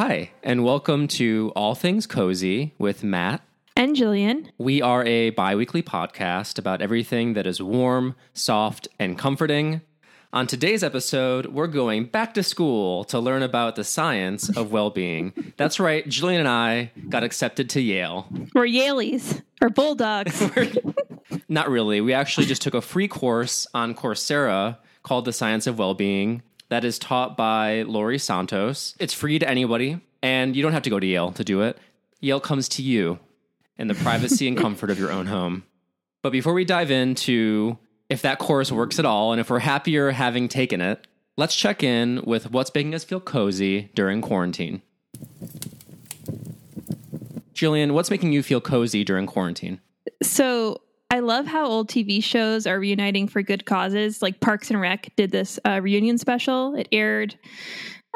Hi, and welcome to All Things Cozy with Matt. And Jillian. We are a bi weekly podcast about everything that is warm, soft, and comforting. On today's episode, we're going back to school to learn about the science of well being. That's right, Jillian and I got accepted to Yale. We're Yalies, or Bulldogs. Not really. We actually just took a free course on Coursera called The Science of Wellbeing that is taught by Laurie Santos. It's free to anybody, and you don't have to go to Yale to do it. Yale comes to you in the privacy and comfort of your own home. But before we dive into if that course works at all and if we're happier having taken it, let's check in with what's making us feel cozy during quarantine. Jillian, what's making you feel cozy during quarantine? So I love how old TV shows are reuniting for good causes. Like Parks and Rec did this uh, reunion special. It aired,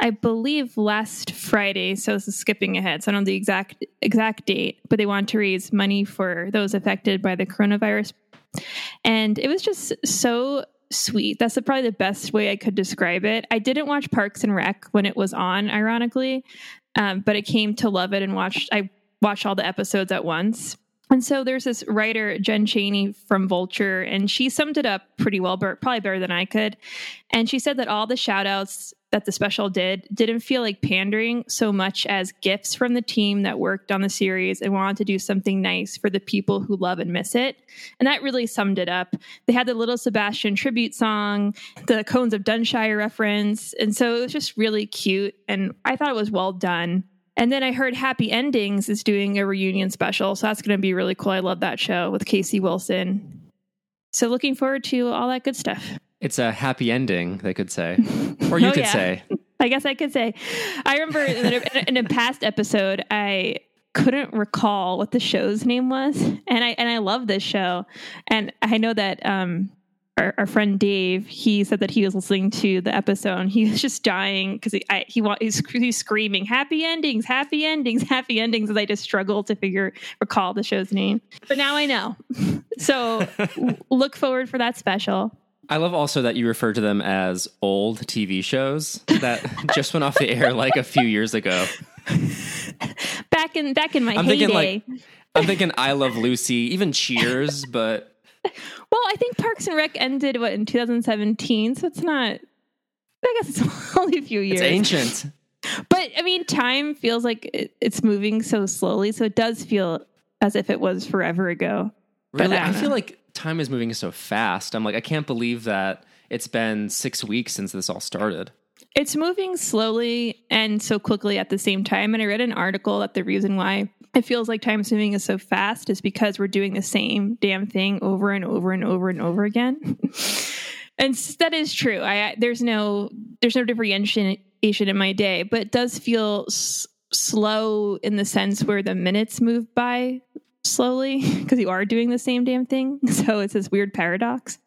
I believe, last Friday. So this is skipping ahead. So I don't know the exact exact date, but they want to raise money for those affected by the coronavirus. And it was just so sweet. That's the, probably the best way I could describe it. I didn't watch Parks and Rec when it was on, ironically, um, but I came to love it and watched. I watched all the episodes at once and so there's this writer, Jen Chaney from Vulture, and she summed it up pretty well, probably better than I could. And she said that all the shout outs that the special did didn't feel like pandering so much as gifts from the team that worked on the series and wanted to do something nice for the people who love and miss it. And that really summed it up. They had the Little Sebastian tribute song, the Cones of Dunshire reference. And so it was just really cute. And I thought it was well done. And then I heard Happy Endings is doing a reunion special. So that's going to be really cool. I love that show with Casey Wilson. So looking forward to all that good stuff. It's a happy ending, they could say. Or you oh, could yeah. say. I guess I could say. I remember in a, in a past episode, I couldn't recall what the show's name was, and I and I love this show, and I know that um, our, our, friend Dave, he said that he was listening to the episode and he was just dying because he I, he he's, he's screaming happy endings, happy endings, happy endings as I just struggle to figure recall the show's name. But now I know. So look forward for that special. I love also that you refer to them as old TV shows that just went off the air like a few years ago. Back in back in my I'm heyday. Thinking like, I'm thinking I Love Lucy, even Cheers, but well, I think Parks and Rec ended what in 2017, so it's not. I guess it's only a few years. It's ancient. But I mean, time feels like it, it's moving so slowly, so it does feel as if it was forever ago. Really, I, I feel like time is moving so fast. I'm like, I can't believe that it's been six weeks since this all started. It's moving slowly and so quickly at the same time. And I read an article that the reason why it feels like time moving is so fast is because we're doing the same damn thing over and over and over and over again. and that is true. I, there's no there's no differentiation in my day, but it does feel s- slow in the sense where the minutes move by slowly because you are doing the same damn thing. So it's this weird paradox.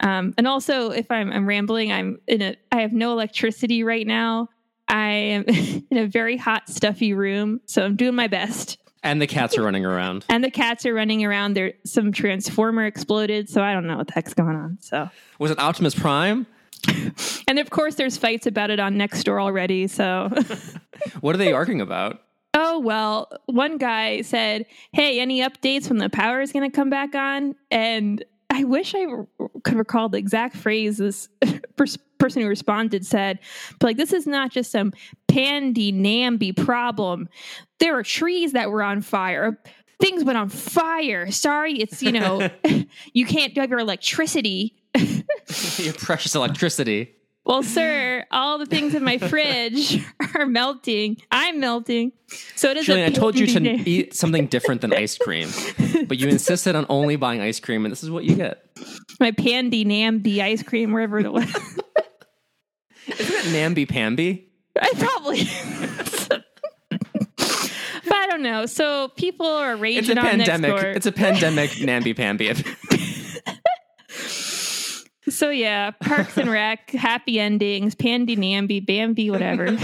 Um, and also, if I'm, I'm rambling, I'm in a I have no electricity right now. I am in a very hot, stuffy room, so I'm doing my best. And the cats are running around. and the cats are running around. There, some transformer exploded, so I don't know what the heck's going on. So was it Optimus Prime? and of course, there's fights about it on Nextdoor already. So what are they arguing about? Oh well, one guy said, "Hey, any updates when the power is going to come back on?" And I wish I could recall the exact phrase this person who responded said, but like, this is not just some pandy namby problem. There are trees that were on fire. Things went on fire. Sorry, it's, you know, you can't have your electricity. your precious electricity. Well, sir, all the things in my fridge are melting. I'm melting. So it is. Jillian, I told you to eat something different than ice cream, but you insisted on only buying ice cream, and this is what you get. My pandy namby ice cream, wherever it was. Isn't it namby pamby? I probably. but I don't know. So people are raging it's a on pandemic. Nextdoor. It's a pandemic namby pamby. So yeah, Parks and Rec, happy endings, Pandy Namby, Bambi, whatever.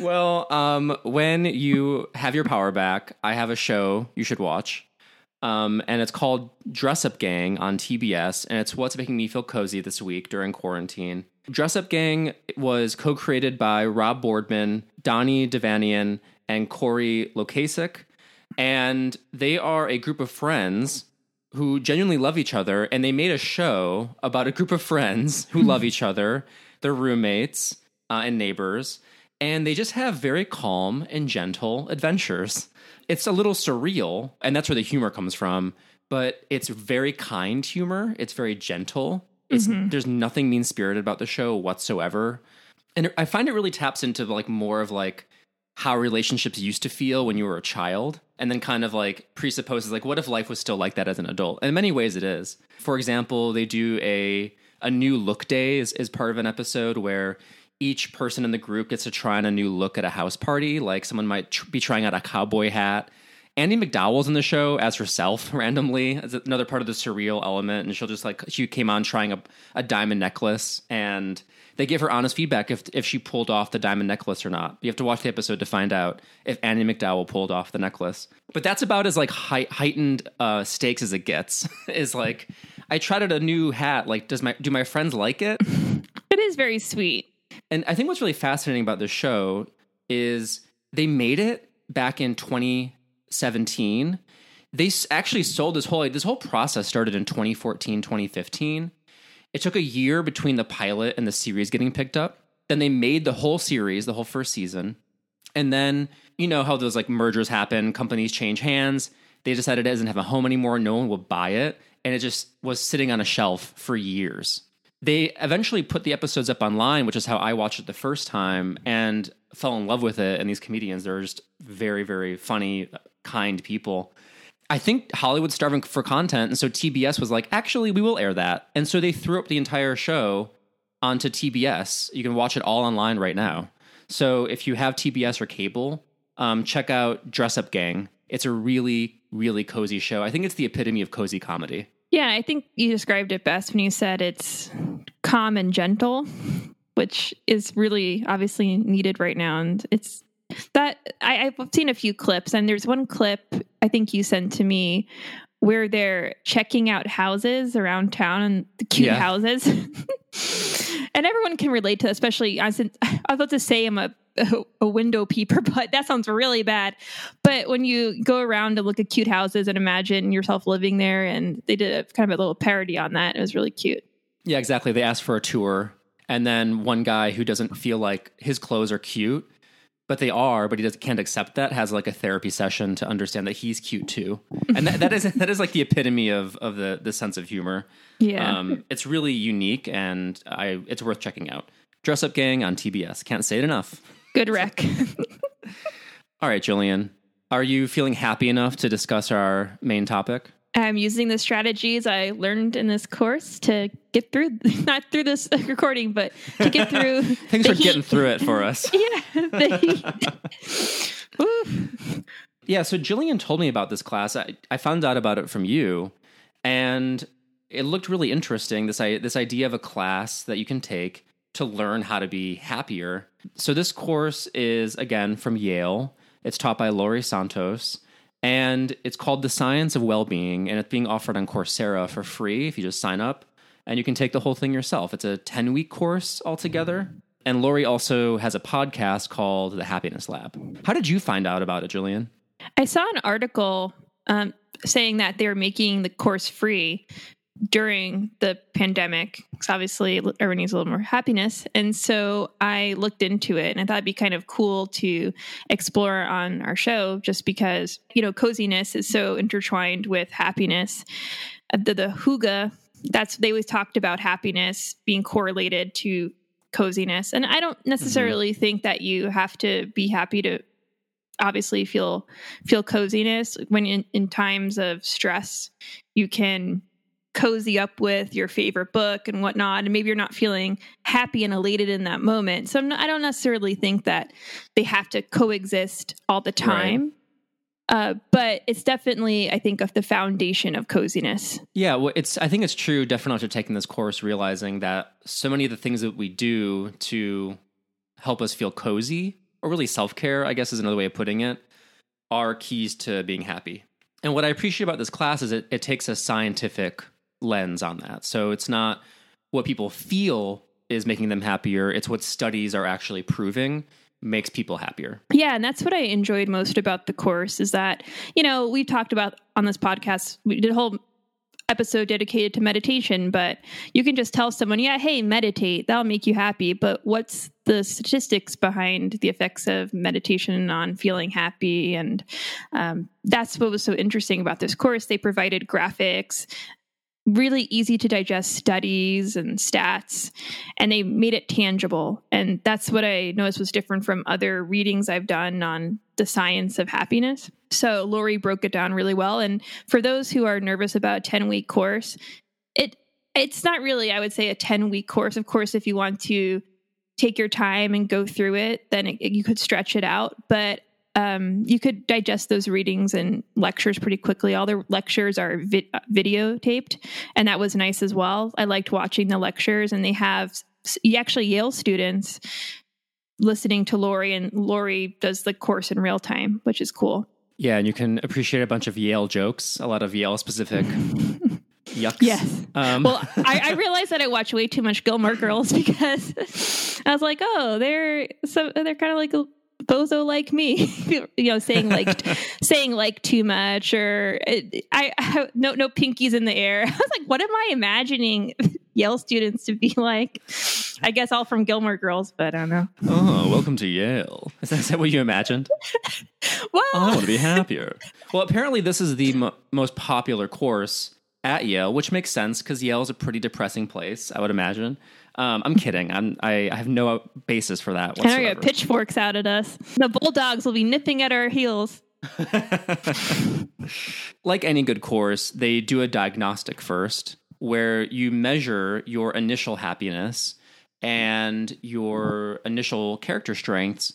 well, um, when you have your power back, I have a show you should watch. Um, and it's called Dress Up Gang on TBS, and it's what's making me feel cozy this week during quarantine. Dress Up Gang was co created by Rob Boardman, Donnie Devanian, and Corey Lokasik. And they are a group of friends who genuinely love each other. And they made a show about a group of friends who love each other, their roommates, uh, and neighbors. And they just have very calm and gentle adventures. It's a little surreal, and that's where the humor comes from, but it's very kind humor. It's very gentle. It's, mm-hmm. There's nothing mean spirited about the show whatsoever. And I find it really taps into like more of like how relationships used to feel when you were a child and then kind of like presupposes like what if life was still like that as an adult and in many ways it is for example they do a a new look day is, is part of an episode where each person in the group gets to try on a new look at a house party like someone might tr- be trying out a cowboy hat Andie MacDowell's in the show as herself randomly as another part of the surreal element, and she'll just like she came on trying a, a diamond necklace, and they give her honest feedback if if she pulled off the diamond necklace or not. You have to watch the episode to find out if Andie MacDowell pulled off the necklace. But that's about as like hei- heightened uh, stakes as it gets. is like I tried out a new hat. Like, does my do my friends like it? It is very sweet. And I think what's really fascinating about this show is they made it back in 2017. They actually sold this whole this whole process started in 2014, 2015. It took a year between the pilot and the series getting picked up. Then they made the whole series, the whole first season. And then, you know how those like mergers happen, companies change hands. They decided it doesn't have a home anymore, no one will buy it, and it just was sitting on a shelf for years. They eventually put the episodes up online, which is how I watched it the first time and fell in love with it. And these comedians, they're just very, very funny, kind people. I think Hollywood's starving for content, and so TBS was like, actually, we will air that. And so they threw up the entire show onto TBS. You can watch it all online right now. So if you have TBS or cable, um, check out Dress Up Gang. It's a really, really cozy show. I think it's the epitome of cozy comedy. Yeah, I think you described it best when you said it's calm and gentle, which is really obviously needed right now. And it's that I, I've seen a few clips, and there's one clip I think you sent to me where they're checking out houses around town and the cute Yeah. houses. and everyone can relate to, that, especially I was, I was about to say I'm a, a window peeper, but that sounds really bad. But when you go around and look at cute houses and imagine yourself living there, and they did a kind of a little parody on that. It was really cute. Yeah, exactly. They asked for a tour, and then one guy who doesn't feel like his clothes are cute, but they are, but he doesn't, can't accept that, has like a therapy session to understand that he's cute too. And that, that is that is like the epitome of of the the sense of humor. Yeah. Um, it's really unique, and I it's worth checking out. Dress Up Gang on TBS. Can't say it enough. Good rec. All right, Jillian, are you feeling happy enough to discuss our main topic? I'm using the strategies I learned in this course to get through, not through this recording, but to get through. Things are for getting through it for us. Yeah, the heat. Yeah, so Jillian told me about this class. I, I found out about it from you, and it looked really interesting. This I, this idea of a class that you can take to learn how to be happier. So this course is again from Yale. It's taught by Laurie Santos, and it's called The Science of Wellbeing, and it's being offered on Coursera for free if you just sign up, and you can take the whole thing yourself. It's a ten week course altogether. And Laurie also has a podcast called The Happiness Lab. How did you find out about it, Jillian? I saw an article um, saying that they're making the course free during the pandemic because obviously everyone needs a little more happiness. And so i looked into it and i thought it'd be kind of cool to explore on our show just because you know coziness is so intertwined with happiness. Uh, the, the hygge that's they always talked about happiness being correlated to coziness. And i don't necessarily think that you have to be happy to obviously feel feel coziness. When in, in times of stress you can cozy up with your favorite book and whatnot and maybe you're not feeling happy and elated in that moment so I'm not, i don't necessarily think that they have to coexist all the time uh, but it's definitely i think of the foundation of coziness Yeah, well, it's. I think it's true. Definitely after taking this course, realizing that so many of the things that we do to help us feel cozy, or really self care, I guess is another way of putting it, are keys to being happy. And what I appreciate about this class is it, it takes a scientific lens on that. So it's not what people feel is making them happier. It's what studies are actually proving makes people happier. Yeah, and that's what I enjoyed most about the course is that, you know, we talked about on this podcast, we did a whole episode dedicated to meditation, but you can just tell someone, yeah, hey, meditate, that'll make you happy. But what's the statistics behind the effects of meditation on feeling happy? And um, that's what was so interesting about this course. They provided graphics, really easy to digest studies and stats and they made it tangible. And that's what i noticed was different from other readings i've done on the science of happiness. So Laurie broke it down really well. And for those who are nervous about a 10 week course it it's not really i would say a 10 week course. Of course if you want to take your time and go through it then it, you could stretch it out. But um, you could digest those readings and lectures pretty quickly. All the lectures are vi- videotaped, and that was nice as well. I liked watching the lectures, and they have actually Yale students listening to Laurie, and Laurie does the course in real time, which is cool. Yeah, and you can appreciate a bunch of Yale jokes, a lot of Yale specific. Yucks. Yes. Um. Well, I, I, realized that I watch way too much Gilmore Girls because I was like, oh, they're so they're kind of like bozo like me you know saying like saying like too much or uh, I, I no no pinkies in the air. I was like what am i imagining yale students to be like? I guess all from gilmore girls but i don't know. Oh welcome to yale. Is that, is that what you imagined? Well oh, i want to be happier. Well apparently this is the mo- most popular course at yale which makes sense because yale is a pretty depressing place i would imagine um, I'm kidding. I'm, I, I have no basis for that whatsoever. I know pitchforks out at us. The bulldogs will be nipping at our heels. like any good course, they do a diagnostic first where you measure your initial happiness and your initial character strengths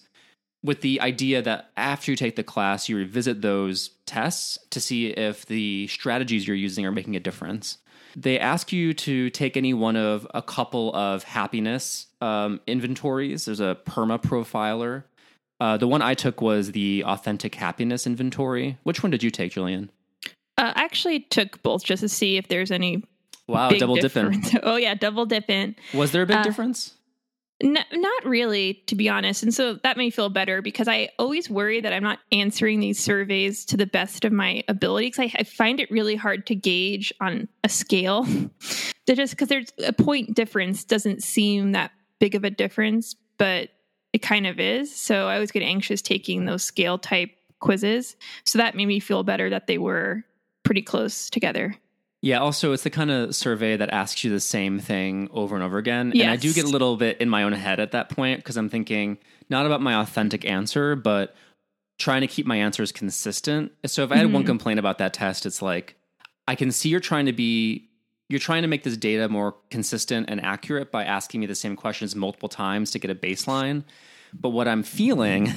with the idea that after you take the class, you revisit those tests to see if the strategies you're using are making a difference. They ask you to take any one of a couple of happiness um, inventories. There's a perma profiler. Uh, the one I took was the authentic happiness inventory. Which one did you take, Jillian? Uh, I actually took both just to see if there's any. Wow, double dipping. oh yeah, double dipping. Was there a big uh, difference? Not really, to be honest. And so that may feel better because I always worry that I'm not answering these surveys to the best of my ability because I, I, find it really hard to gauge on a scale. just because there's a point difference doesn't seem that big of a difference, but it kind of is. So I always get anxious taking those scale type quizzes. So that made me feel better that they were pretty close together. Yeah, also it's the kind of survey that asks you the same thing over and over again. Yes. And I do get a little bit in my own head at that point because I'm thinking not about my authentic answer, but trying to keep my answers consistent. So if I had mm-hmm. one complaint about that test, it's like I can see you're trying to be you're trying to make this data more consistent and accurate by asking me the same questions multiple times to get a baseline. But what I'm feeling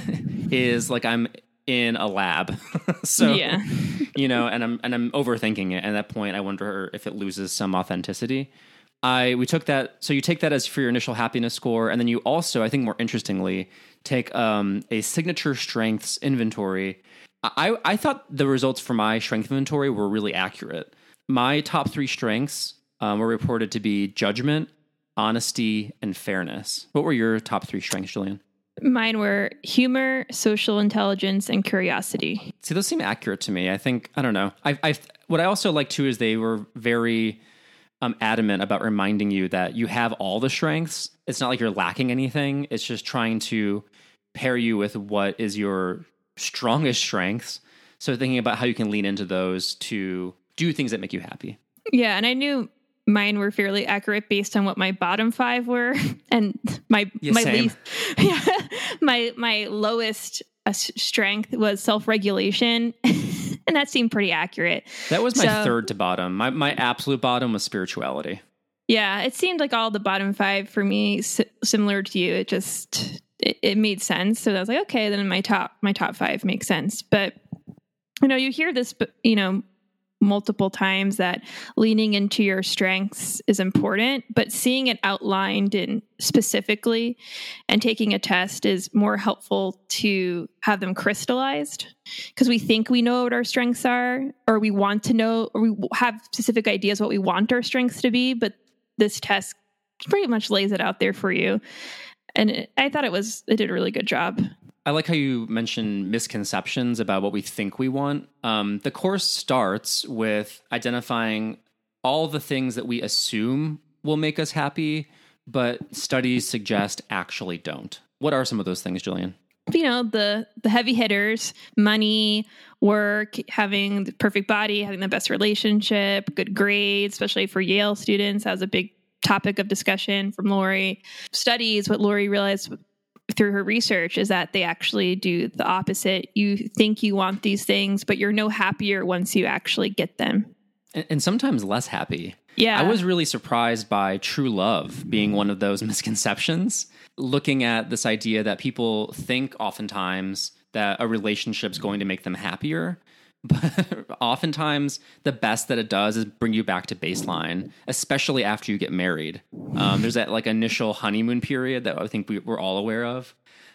is like I'm in a lab. so yeah. You know, and I'm and I'm overthinking it. And at that point I wonder if it loses some authenticity. I we took that so you take that as for your initial happiness score, and then you also, I think more interestingly, take um, a signature strengths inventory. I, I thought the results for my strength inventory were really accurate. My top three strengths um, were reported to be judgment, honesty, and fairness. What were your top three strengths, Jillian? Mine were humor, social intelligence, and curiosity. See, those seem accurate to me. I think I don't know. I, I what I also like too is they were very um, adamant about reminding you that you have all the strengths. It's not like you're lacking anything. It's just trying to pair you with what is your strongest strengths. So thinking about how you can lean into those to do things that make you happy. Yeah, and I knew mine were fairly accurate based on what my bottom five were. And my yeah, my same. least yeah, my my lowest uh, strength was self-regulation. And that seemed pretty accurate. That was my so, third to bottom. My my absolute bottom was spirituality. Yeah it seemed like all the bottom five for me similar to you. It just it, it made sense. So i was like okay then my top my top five makes sense. But you know you hear this you know multiple times that leaning into your strengths is important, but seeing it outlined and specifically and taking a test is more helpful to have them crystallized because we think we know what our strengths are or we want to know or we have specific ideas what we want our strengths to be, but this test pretty much lays it out there for you. And it, I thought it was it did a really good job. I like how you mentioned misconceptions about what we think we want. Um, the course starts with identifying all the things that we assume will make us happy, but studies suggest actually don't. What are some of those things, Jillian? You know, the the heavy hitters, money, work, having the perfect body, having the best relationship, good grades, especially for Yale students. That was a big topic of discussion from Laurie. Studies, what Laurie realized through her research is that they actually do the opposite. You think you want these things, but you're no happier once you actually get them. And, and sometimes less happy. Yeah. I was really surprised by true love being one of those misconceptions. Looking at this idea that people think oftentimes that a relationship's going to make them happier. But oftentimes, the best that it does is bring you back to baseline, especially after you get married. Um, there's that like initial honeymoon period that I think we, we're all aware of.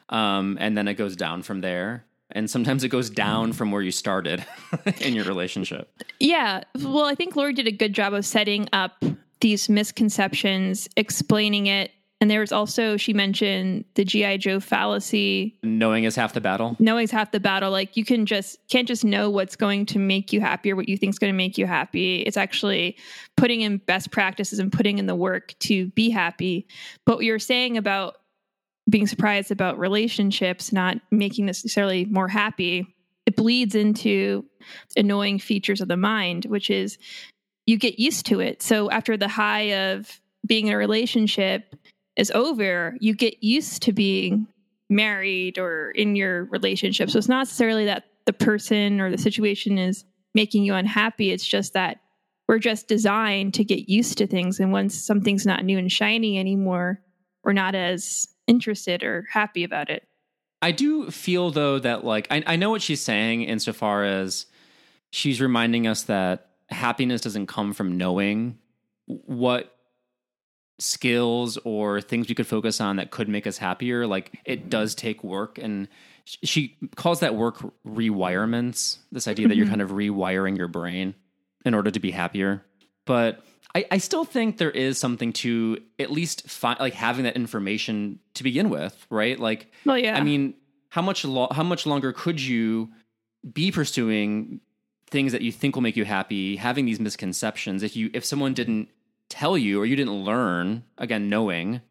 Um, and then it goes down from there. And sometimes it goes down from where you started in your relationship. Yeah. Well, I think Laurie did a good job of setting up these misconceptions, explaining it. And there was also, she mentioned the G.I. Joe fallacy. Knowing is half the battle. Knowing is half the battle. Like you can just, can't just know what's going to make you happy or what you think is going to make you happy. It's actually putting in best practices and putting in the work to be happy. But what you're saying about being surprised about relationships not making necessarily more happy, it bleeds into annoying features of the mind, which is you get used to it. So after the high of being in a relationship is over, you get used to being married or in your relationship. So it's not necessarily that the person or the situation is making you unhappy. It's just that we're just designed to get used to things. And once something's not new and shiny anymore, we're not as interested or happy about it. I do feel though that like I, I know what she's saying insofar as she's reminding us that happiness doesn't come from knowing what skills or things we could focus on that could make us happier. Like it does take work and she calls that work rewirements, this idea that you're mm-hmm. kind of rewiring your brain in order to be happier. But I, I still think there is something to at least fi- like having that information to begin with, right? Like, well, yeah. I mean, how much lo- how much longer could you be pursuing things that you think will make you happy, having these misconceptions if you if someone didn't tell you or you didn't learn again knowing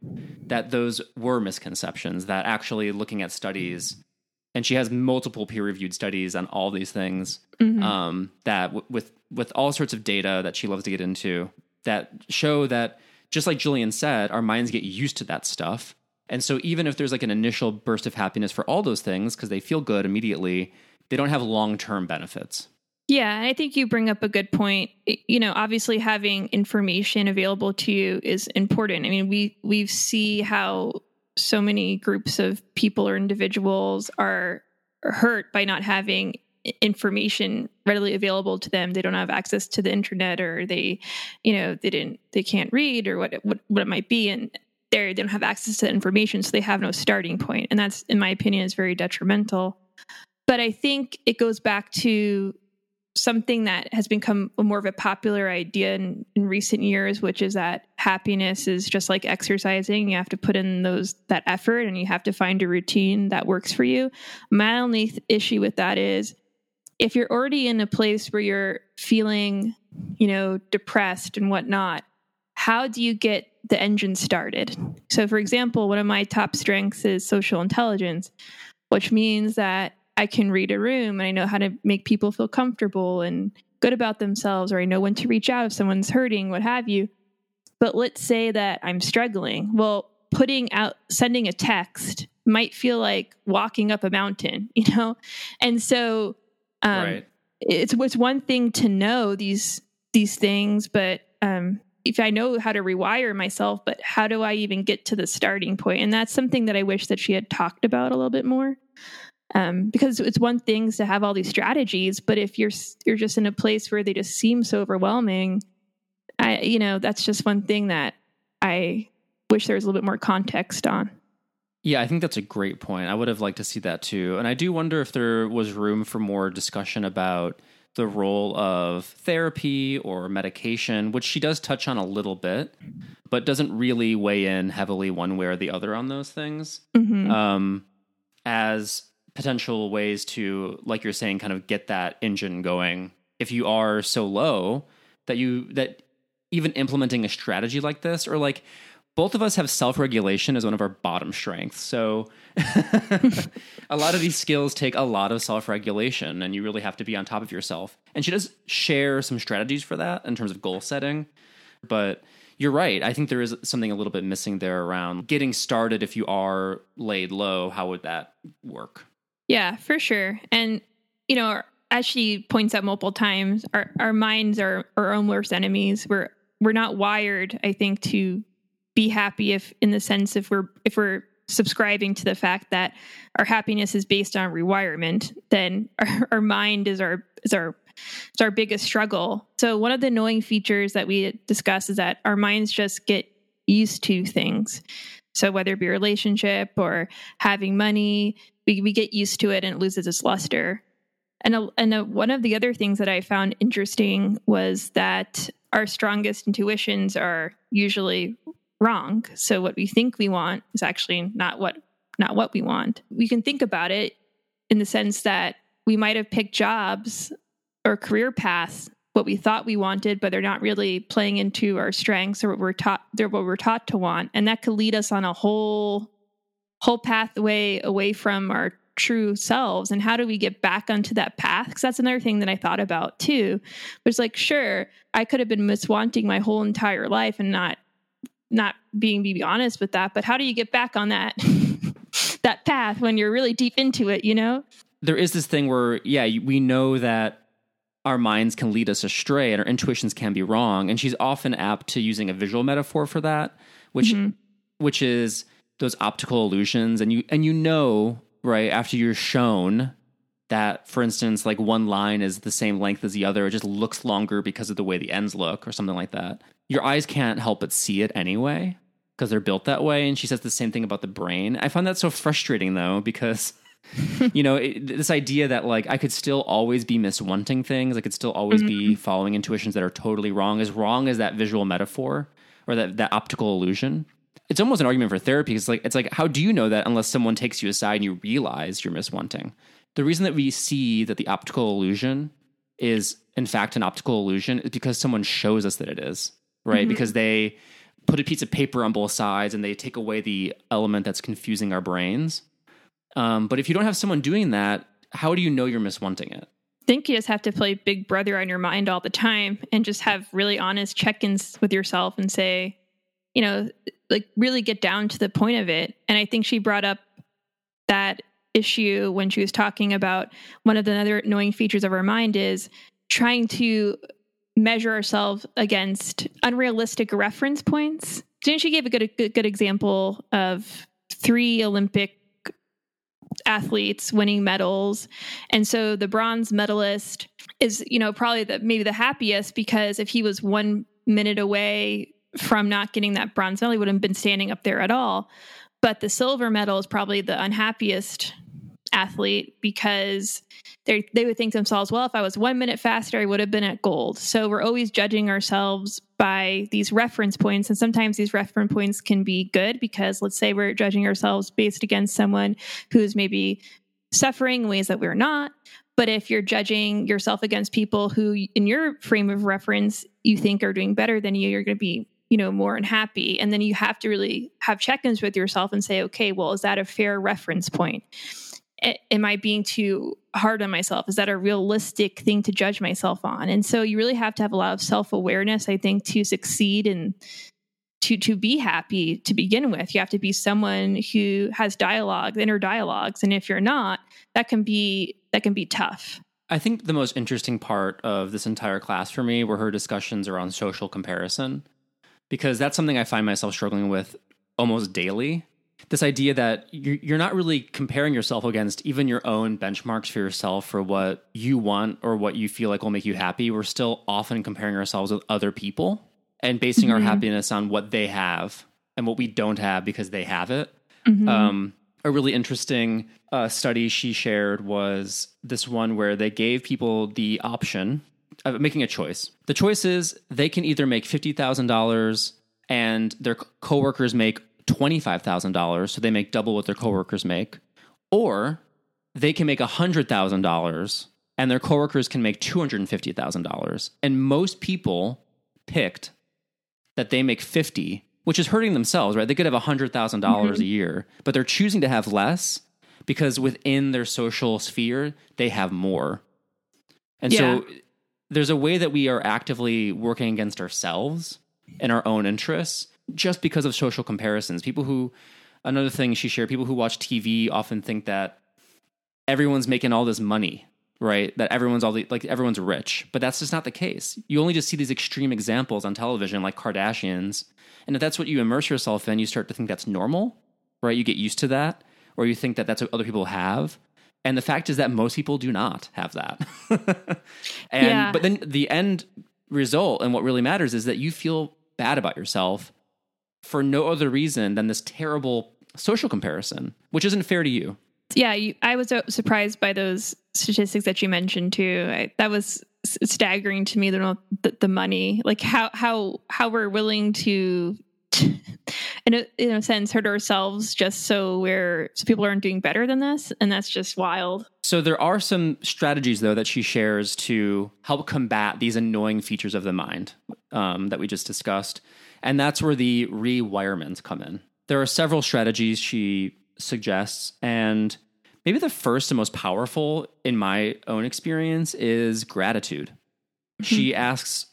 that those were misconceptions that actually looking at studies and she has multiple peer reviewed studies on all these things mm-hmm. um, that w- with with all sorts of data that she loves to get into that show that just like Jillian said, our minds get used to that stuff. And so even if there's like an initial burst of happiness for all those things because they feel good immediately, they don't have long-term benefits. Yeah, I think you bring up a good point. You know, obviously having information available to you is important. I mean, we we see how so many groups of people or individuals are hurt by not having information readily available to them they don't have access to the internet or they you know they didn't they can't read or what what, what it might be and they don't have access to information so they have no starting point and that's in my opinion is very detrimental but i think it goes back to something that has become more of a popular idea in, in recent years which is that happiness is just like exercising you have to put in those that effort and you have to find a routine that works for you my only th- issue with that is if you're already in a place where you're feeling, you know, depressed and whatnot, how do you get the engine started? So, for example, one of my top strengths is social intelligence, which means that I can read a room and I know how to make people feel comfortable and good about themselves, or I know when to reach out if someone's hurting, what have you. But let's say that I'm struggling. Well, putting out, sending a text might feel like walking up a mountain, you know? And so um, right. It's it's one thing to know these these things, but um, if I know how to rewire myself, but how do I even get to the starting point? And that's something that I wish that she had talked about a little bit more. Um, because it's one thing to have all these strategies, but if you're you're just in a place where they just seem so overwhelming, I you know that's just one thing that I wish there was a little bit more context on. Yeah, I think that's a great point. I would have liked to see that too. And I do wonder if there was room for more discussion about the role of therapy or medication, which she does touch on a little bit. but doesn't really weigh in heavily one way or the other on those things Mhm. um, as potential ways to, like you're saying, kind of get that engine going. If you are so low that you that even implementing a strategy like this, or like both of us have self regulation as one of our bottom strengths. So a lot of these skills take a lot of self regulation, and you really have to be on top of yourself. And she does share some strategies for that in terms of goal setting, but you're right. I think there is something a little bit missing there around getting started. If you are laid low, how would that work? Yeah, for sure. And you know, as she points out multiple times, our our minds are our own worst enemies. We're we're not wired, I think, to be happy if in the sense if we're if we're subscribing to the fact that our happiness is based on rewirement, then our, our mind is our is our is our biggest struggle. So one of the annoying features that we discuss is that our minds just get used to things. So whether it be a relationship or having money, we, we get used to it and it loses its luster. And a, and a, one of the other things that I found interesting was that our strongest intuitions are usually wrong. So what we think we want is actually not what not what we want. We can think about it in the sense that we might have picked jobs or career paths what we thought we wanted, but they're not really playing into our strengths or what we're taught they're what we're taught to want. And that could lead us on a whole whole pathway away from our true selves. And how do we get back onto that path? Because that's another thing that i thought about too. Was like sure i could have been miswanting my whole entire life and not not being be honest with that but how do you get back on that that path when you're really deep into it you know? There is this thing where, yeah, we know that our minds can lead us astray and our intuitions can be wrong. And she's often apt to using a visual metaphor for that, which mm-hmm. which is those optical illusions. And you and you know, right, after you're shown that, for instance, like one line is the same length as the other, it just looks longer because of the way the ends look or something like that. Your eyes can't help but see it anyway because they're built that way. And she says the same thing about the brain. I find that so frustrating though, because you know, it, this idea that like I could still always be miswanting things, I could still always be mm-hmm. following intuitions that are totally wrong, as wrong as that visual metaphor or that that optical illusion. It's almost an argument for therapy. It's like it's like how do you know that unless someone takes you aside and you realize you're miswanting? The reason that we see that the optical illusion is in fact an optical illusion is because someone shows us that it is, right? Mm-hmm. Because they put a piece of paper on both sides and they take away the element that's confusing our brains. Um, but if you don't have someone doing that, how do you know you're miswanting it? I think you just have to play big brother on your mind all the time and just have really honest check-ins with yourself and say you know like really get down to the point of it and i think she brought up that issue when she was talking about one of the other annoying features of our mind is trying to measure ourselves against unrealistic reference points didn't she give a good, a good, good example of three olympic athletes winning medals. And so the bronze medalist is you know probably the maybe the happiest because if he was one minute away from not getting that bronze medal he wouldn't have been standing up there at all. But the silver medal is probably the unhappiest athlete because they they would think to themselves, well, if I was one minute faster, I would have been at gold. So we're always judging ourselves by these reference points, and sometimes these reference points can be good because let's say we're judging ourselves based against someone who's maybe suffering in ways that we're not. But if you're judging yourself against people who, in your frame of reference, you think are doing better than you, you're going to be you know more unhappy and then you have to really have check-ins with yourself and say okay well is that a fair reference point am i being too hard on myself? Is that a realistic thing to judge myself on? And so you really have to have a lot of self-awareness i think to succeed and to to be happy to begin with. You have to be someone who has dialogue inner dialogues. And if you're not that can be that can be tough. I think the most interesting part of this entire class for me were her discussions around social comparison, because that's something I find myself struggling with almost daily. This idea that you're not really comparing yourself against even your own benchmarks for yourself for what you want or what you feel like will make you happy. We're still often comparing ourselves with other people and basing our happiness on what they have and what we don't have because they have it. Um, a really interesting uh, study she shared was this one where they gave people the option of making a choice. The choice is they can either make $50,000 and their coworkers make $25,000, so they make double what their coworkers make, or they can make $100,000 and their coworkers can make $250,000. And most people picked that they make 50, which is hurting themselves, right? They could have $100,000 mm-hmm. a year, but they're choosing to have less because within their social sphere, they have more. And Yeah. so there's a way that we are actively working against ourselves and our own interests just because of social comparisons. People who, another thing she shared, people who watch TV often think that everyone's making all this money, right? That everyone's all the, like everyone's rich, but that's just not the case. You only just see these extreme examples on television, like Kardashians, and if that's what you immerse yourself in, you start to think that's normal, right? You get used to that, or you think that that's what other people have. And the fact is that most people do not have that. and Yeah. but then the end result and what really matters is that you feel bad about yourself for no other reason than this terrible social comparison, which isn't fair to you. Yeah, you, I was uh, surprised by those statistics that you mentioned too. I, that was staggering to me. The, the the money, like how how how we're willing to, in a in a sense, hurt ourselves just so we're so people aren't doing better than this, and that's just wild. So there are some strategies though that she shares to help combat these annoying features of the mind um, that we just discussed, and that's where the rewirements come in. There are several strategies she suggests, and maybe the first and most powerful in my own experience is gratitude. She asks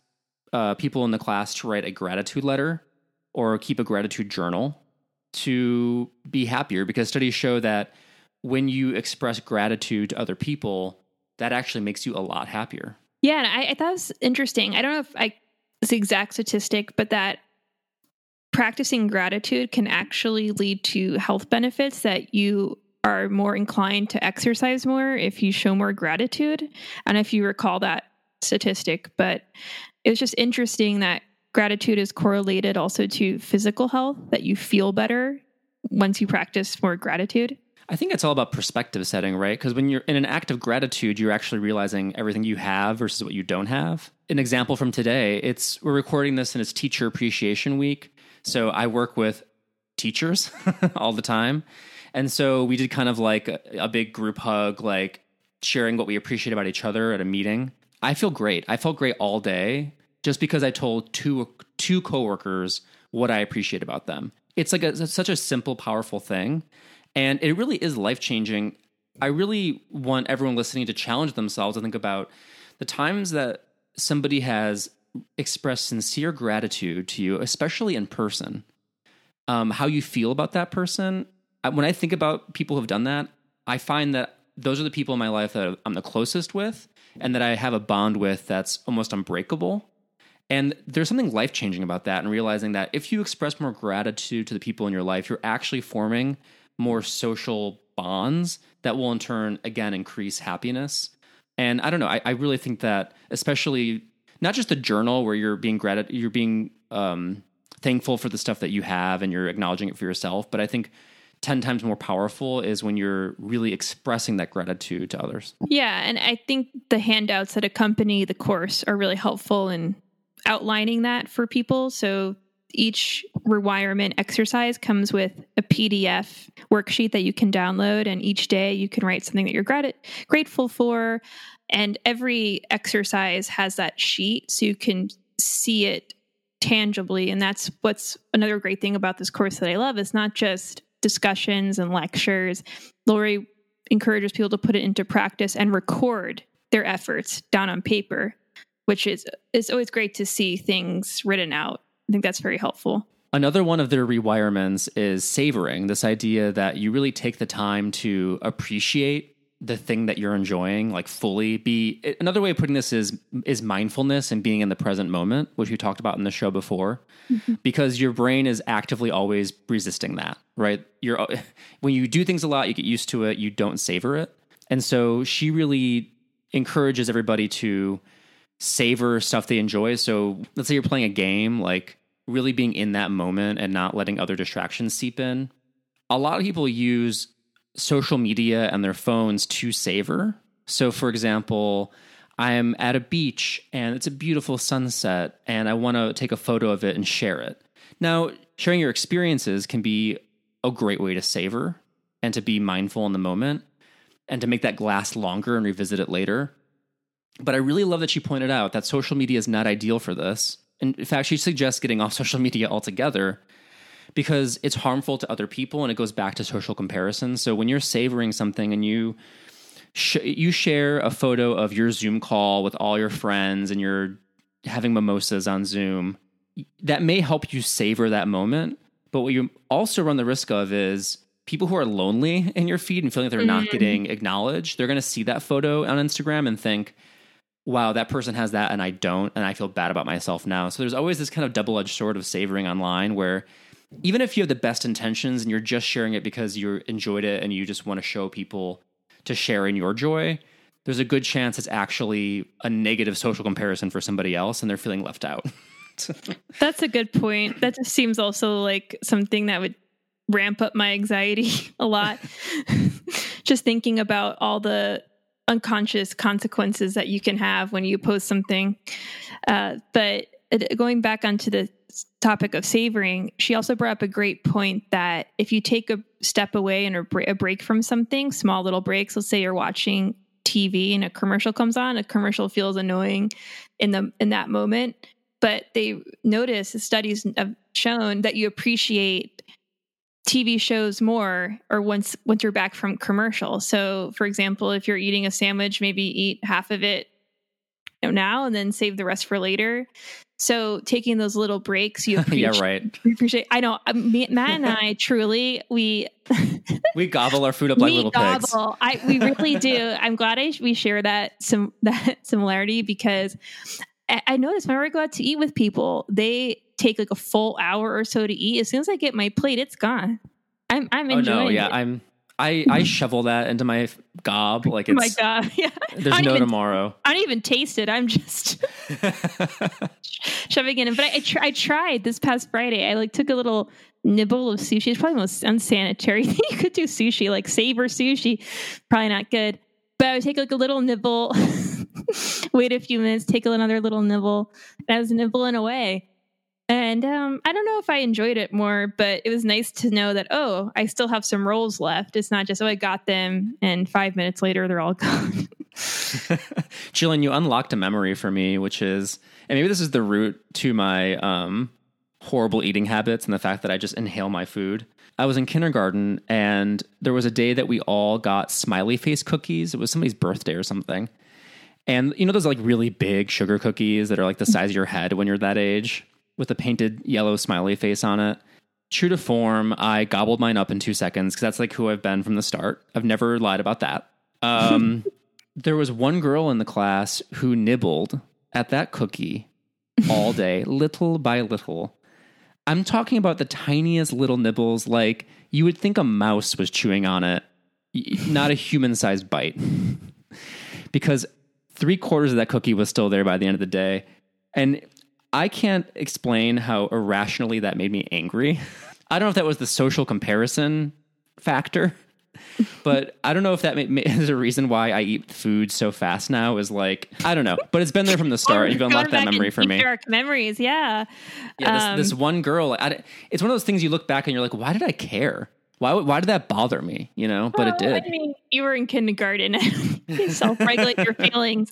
uh, people in the class to write a gratitude letter or keep a gratitude journal to be happier because studies show that when you express gratitude to other people, that actually makes you a lot happier. Yeah, and I, I thought it was interesting. I don't know if I it's the exact statistic, but that practicing gratitude can actually lead to health benefits that you are more inclined to exercise more if you show more gratitude. And if you recall that statistic, but it's just interesting that gratitude is correlated also to physical health, that you feel better once you practice more gratitude. I think it's all about perspective setting, right? Because when you're in an act of gratitude, you're actually realizing everything you have versus what you don't have. An example from today, it's we're recording this and it's teacher appreciation week. So I work with teachers all the time. And so we did kind of like a, a big group hug, like sharing what we appreciate about each other at a meeting. I feel great. I felt great all day just because I told two two coworkers what I appreciate about them. It's like a, it's such a simple, powerful thing, and it really is life changing. I really want everyone listening to challenge themselves to think about the times that somebody has expressed sincere gratitude to you, especially in person. Um, how you feel about that person. When I think about people who've done that, I find that those are the people in my life that I'm the closest with and that I have a bond with that's almost unbreakable. And there's something life changing about that, and realizing that if you express more gratitude to the people in your life, you're actually forming more social bonds that will, in turn, again, increase happiness. And I don't know, I, I really think that, especially not just the journal where you're being grat- you're being um, thankful for the stuff that you have and you're acknowledging it for yourself, but I think 10 times more powerful is when you're really expressing that gratitude to others. Yeah, and I think the handouts that accompany the course are really helpful in outlining that for people. So each rewirement exercise comes with a PDF worksheet that you can download, and each day you can write something that you're grat- grateful for. And every exercise has that sheet so you can see it tangibly. And that's what's another great thing about this course that I love. It's not just discussions and lectures. Laurie encourages people to put it into practice and record their efforts down on paper, which is it's always great to see things written out. I think that's very helpful. Another one of their rewirements is savoring this idea that you really take the time to appreciate the thing that you're enjoying like fully. Be another way of putting this is is mindfulness and being in the present moment which we talked about in the show before mm-hmm. because your brain is actively always resisting that right? You're when you do things a lot you get used to it you don't savor it. And so she really encourages everybody to savor stuff they enjoy. So let's say you're playing a game like really being in that moment and not letting other distractions seep in a lot of people use social media and their phones to savor. So, for example, I'm at a beach and it's a beautiful sunset and I want to take a photo of it and share it. Now, sharing your experiences can be a great way to savor and to be mindful in the moment and to make that glass longer and revisit it later. But I really love that she pointed out that social media is not ideal for this. In fact, she suggests getting off social media altogether because it's harmful to other people and it goes back to social comparison. So when you're savoring something and you sh- you share a photo of your Zoom call with all your friends and you're having mimosas on Zoom, that may help you savor that moment. But what you also run the risk of is people who are lonely in your feed and feeling like they're mm-hmm. not getting acknowledged, they're going to see that photo on Instagram and think, wow, that person has that and I don't, and I feel bad about myself now. So there's always this kind of double edged sword of savoring online where even if you have the best intentions and you're just sharing it because you enjoyed it and you just want to show people to share in your joy, there's a good chance it's actually a negative social comparison for somebody else and they're feeling left out. That's a good point. That just seems also like something that would ramp up my anxiety a lot. just thinking about all the unconscious consequences that you can have when you post something. Uh, but going back onto the topic of savoring, she also brought up a great point that if you take a step away and a break from something, small little breaks, let's say you're watching TV and a commercial comes on, a commercial feels annoying in the in that moment, but they notice studies have shown that you appreciate TV shows more or once once you're back from commercial. So, for example, if you're eating a sandwich, maybe eat half of it now and then save the rest for later. So, taking those little breaks, you appreciate. yeah, right. Appreciate. I know um, Matt and I truly we we gobble our food up like little gobble. pigs. I we really do. I'm glad I we share that some that similarity because I, I notice whenever I go out to eat with people, they take like a full hour or so to eat. As soon as I get my plate, it's gone. I'm I'm enjoying. Oh no, yeah, it. I'm. I, I shovel that into my gob like it's my gob. Yeah, there's no even, tomorrow. I don't even taste it. I'm just shoving it in. But I I, tr- I, tried this past Friday. I like took a little nibble of sushi. It's probably the most unsanitary thing you could do sushi, like savor sushi. Probably not good. But I would take like a little nibble, wait a few minutes, take another little nibble, and I was nibbling away. And um, I don't know if I enjoyed it more, but it was nice to know that, oh, I still have some rolls left. It's not just, oh, I got them and five minutes later they're all gone. Jillian, you unlocked a memory for me, which is, and maybe this is the root to my um, horrible eating habits and the fact that I just inhale my food. I was in kindergarten and there was a day that we all got smiley face cookies. It was somebody's birthday or something. And you know those like really big sugar cookies that are like the size of your head when you're that age? With a painted yellow smiley face on it. True to form, I gobbled mine up in two seconds because that's like who I've been from the start. I've never lied about that. Um, there was one girl in the class who nibbled at that cookie all day, little by little. I'm talking about the tiniest little nibbles, like you would think a mouse was chewing on it, not a human sized bite. because three quarters of that cookie was still there by the end of the day. And I can't explain how irrationally that made me angry. I don't know if that was the social comparison factor, but I don't know if that is a reason why I eat food so fast now. Is like I don't know, but it's been there from the start. You've unlocked that memory for me. Dark memories, yeah. Yeah, this, um, this one girl. I, it's one of those things you look back and you're like, why did I care? Why why did that bother me? You know, but it did. I mean, you were in kindergarten. self regulate your feelings.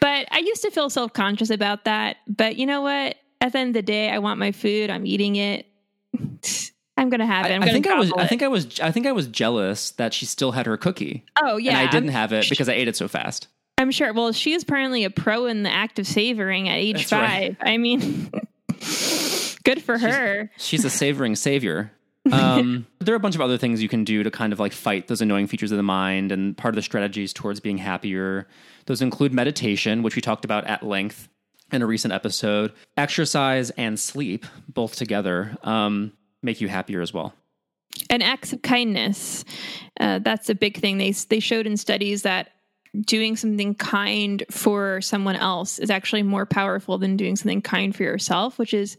But I used to feel self conscious about that. But you know what? At the end of the day, I want my food. I'm eating it. I'm gonna have it. i think I was. It. I think I was. I think I was jealous that she still had her cookie. Oh yeah, and I didn't I'm, have it because I ate it so fast. I'm sure. Well, she is apparently a pro in the act of savoring at age That's five. Right. I mean, good for her. She's, she's a savoring savior. Um, there are a bunch of other things you can do to kind of like fight those annoying features of the mind, and part of the strategies towards being happier. Those include meditation, which we talked about at length in a recent episode, exercise and sleep, both together, um, make you happier as well. And acts of kindness. Uh, that's a big thing. They, they showed in studies that doing something kind for someone else is actually more powerful than doing something kind for yourself, which is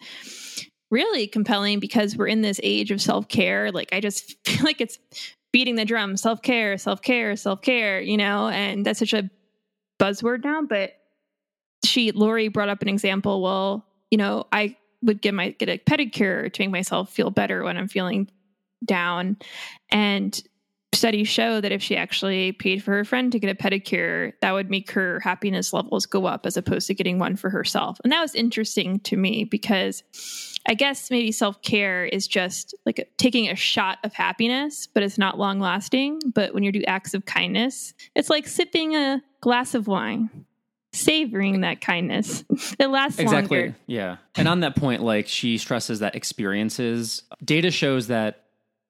really compelling because we're in this age of self care. Like, I just feel like it's beating the drum self care, self care, self care, you know, and that's such a buzzword now, but she Laurie brought up an example. Well, you know, I would get my get a pedicure to make myself feel better when I'm feeling down, and studies show that if she actually paid for her friend to get a pedicure, that would make her happiness levels go up as opposed to getting one for herself. And that was interesting to me because I guess maybe self care is just like taking a shot of happiness, but it's not long lasting. But when you do acts of kindness, it's like sipping a glass of wine. Savoring that kindness. It lasts exactly. longer. Yeah. And on that point, like she stresses that experiences, data shows that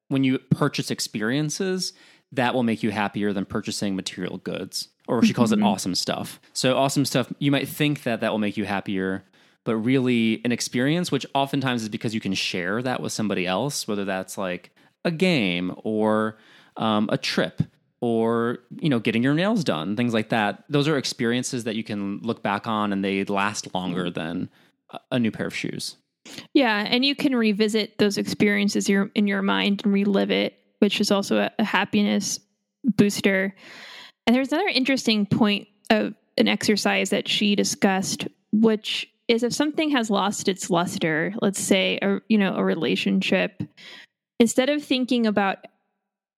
when you purchase experiences, that will make you happier than purchasing material goods. Or she calls it awesome stuff. So, awesome stuff, you might think that that will make you happier, but really, an experience, which oftentimes is because you can share that with somebody else, whether that's like a game or um, a trip or you know getting your nails done things like that those are experiences that you can look back on and they last longer than a- a new pair of shoes Yeah, and you can revisit those experiences in your mind and relive it, which is also a happiness booster. And there's another interesting point of an exercise that she discussed, which is if something has lost its luster, let's say a you know a relationship, instead of thinking about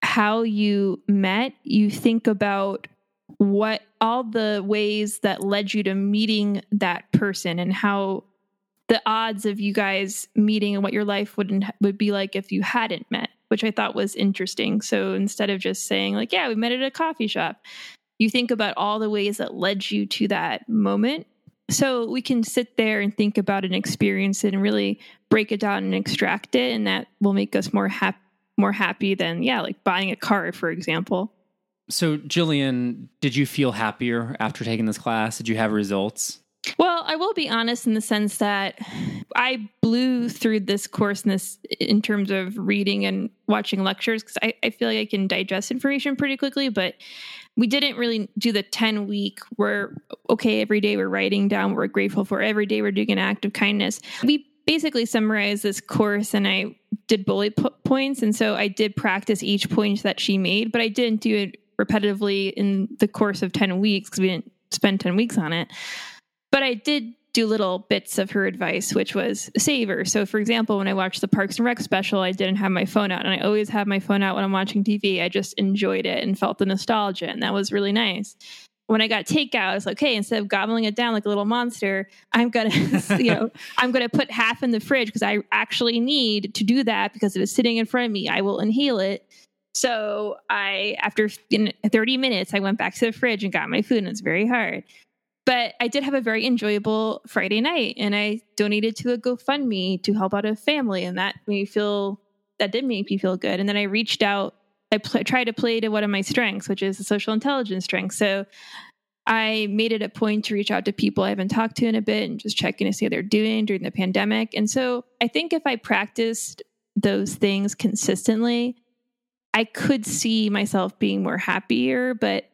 how you met, you think about what all the ways that led you to meeting that person and how the odds of you guys meeting and what your life would would be like if you hadn't met, which I thought was interesting. So instead of just saying like, "Yeah, we met at a coffee shop," you think about all the ways that led you to that moment. So we can sit there and think about an experience and really break it down and extract it, and that will make us more happy, more happy than yeah, like buying a car, for example. so jillian did you feel happier after taking this class did you have results Well, I will be honest in the sense that I blew through this course in this in terms of reading and watching lectures because I, I feel like I can digest information pretty quickly, but we didn't really do the 10 week where okay, every day we're writing down what we're grateful for, every day we're doing an act of kindness. We basically summarized this course and I did bullet po- points. And so I did practice each point that she made, but I didn't do it repetitively in the course of 10 weeks because we didn't spend 10 weeks on it. But I did do little bits of her advice, which was savor. So, for example, when I watched the Parks and Rec special, I didn't have my phone out, and I always have my phone out when I'm watching TV. I just enjoyed it and felt the nostalgia, and that was really nice. When I got takeout, I was like, "Hey, instead of gobbling it down like a little monster, I'm gonna, you know, I'm gonna put half in the fridge because I actually need to do that because if it's sitting in front of me, I will inhale it." So I, after 30 minutes, I went back to the fridge and got my food, and it's very hard but I did have a very enjoyable Friday night and I donated to a GoFundMe to help out a family and that made me feel that did make me feel good. And then I reached out I pl- tried to play to one of my strengths which is the social intelligence strength. So I made it a point to reach out to people I haven't talked to in a bit and just check in to see how they're doing during the pandemic. And so I think if I practiced those things consistently I could see myself being more happier but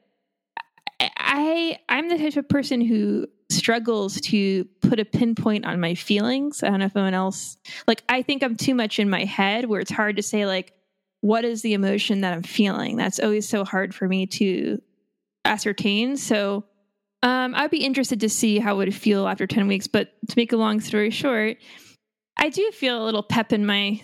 I I'm the type of person who struggles to put a pinpoint on my feelings. I don't know if anyone else like I think I'm too much in my head where it's hard to say like what is the emotion that I'm feeling. That's always so hard for me to ascertain. So um, I'd be interested to see how it would feel after 10 weeks. But to make a long story short, I do feel a little pep in my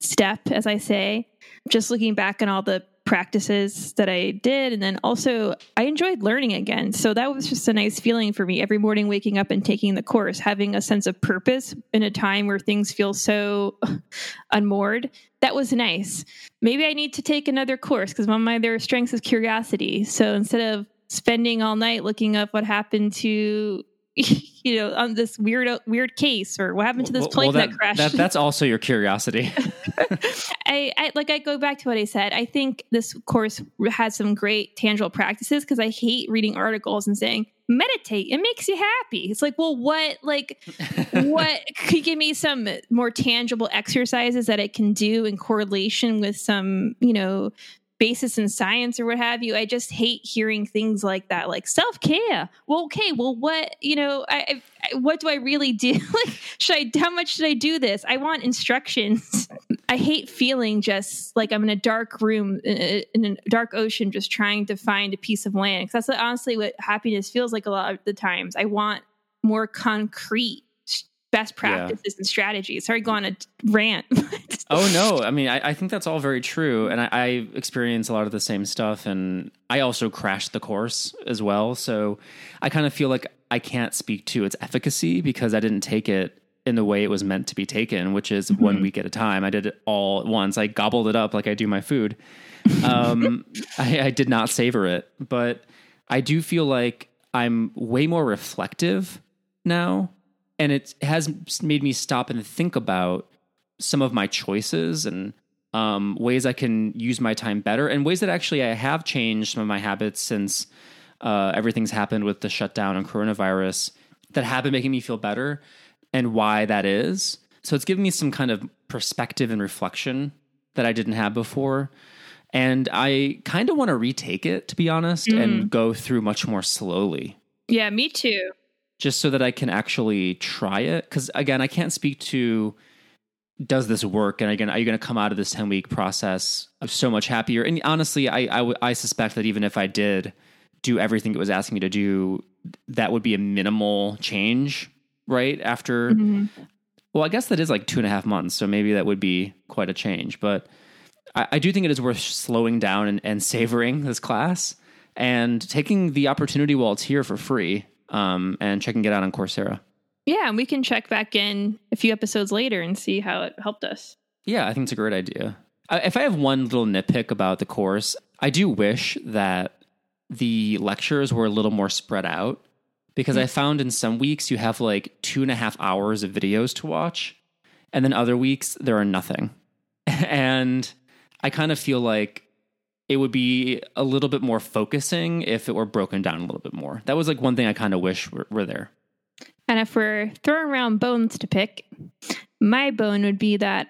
step, as I say, just looking back on all the practices that I did. And then also, I enjoyed learning again. So that was just a nice feeling for me every morning, waking up and taking the course, having a sense of purpose in a time where things feel so unmoored. That was nice. Maybe I need to take another course because one of my other strengths is curiosity. So instead of spending all night looking up what happened to you know on this weird weird case or what happened to this Well- plane well, that, that crashed that- that's also your curiosity I, I like I go back to what I said. I think this course has some great tangible practices because I hate reading articles and saying meditate it makes you happy. It's like, well, what like what could you give me some more tangible exercises that I can do in correlation with some, you know, basis in science or what have you. I just hate hearing things like that, like self care. Well, okay, well, what you know, I, I what do I really do? like, should I? How much should I do this? I want instructions. I hate feeling just like I'm in a dark room uh, uh, in a dark ocean, just trying to find a piece of land. Because that's honestly what happiness feels like a lot of the times. I want more concrete best practices yeah. and strategies. Sorry, go on a rant. oh no, I mean, I, I, think that's all very true, and I, I experience a lot of the same stuff, and I also crashed the course as well. So I kind of feel like I can't speak to its efficacy because I didn't take it in the way it was meant to be taken, which is mm-hmm. one week at a time. I did it all at once. I gobbled it up like I do my food. Um, I, I did not savor it, but I do feel like I'm way more reflective now and it has made me stop and think about some of my choices and um, ways I can use my time better, and ways that actually I have changed some of my habits since uh, everything's happened with the shutdown and coronavirus that have been making me feel better, and why that is. So it's given me some kind of perspective and reflection that I didn't have before. And I kind of want to retake it, to be honest, mm. and go through much more slowly. Yeah, me too just so that I can actually try it. Because again, I can't speak to does this work, and again, are you going to come out of this ten week process of so much happier? And honestly, I, I, I suspect that even if I did do everything it was asking me to do, that would be a minimal change, right? After, mm-hmm. well, I guess that is like two and a half months, so maybe that would be quite a change. But I, I do think it is worth slowing down and, and savoring this class and taking the opportunity while it's here for free um, and checking it out on Coursera. Yeah, and we can check back in a few episodes later and see how it helped us. Yeah, I think it's a great idea. If I have one little nitpick about the course, I do wish that the lectures were a little more spread out because mm-hmm. I found in some weeks you have like two and a half hours of videos to watch, and then other weeks there are nothing. and I kind of feel like it would be a little bit more focusing if it were broken down a little bit more. That was like one thing I kind of wish were, were there. And if we're throwing around bones to pick, my bone would be that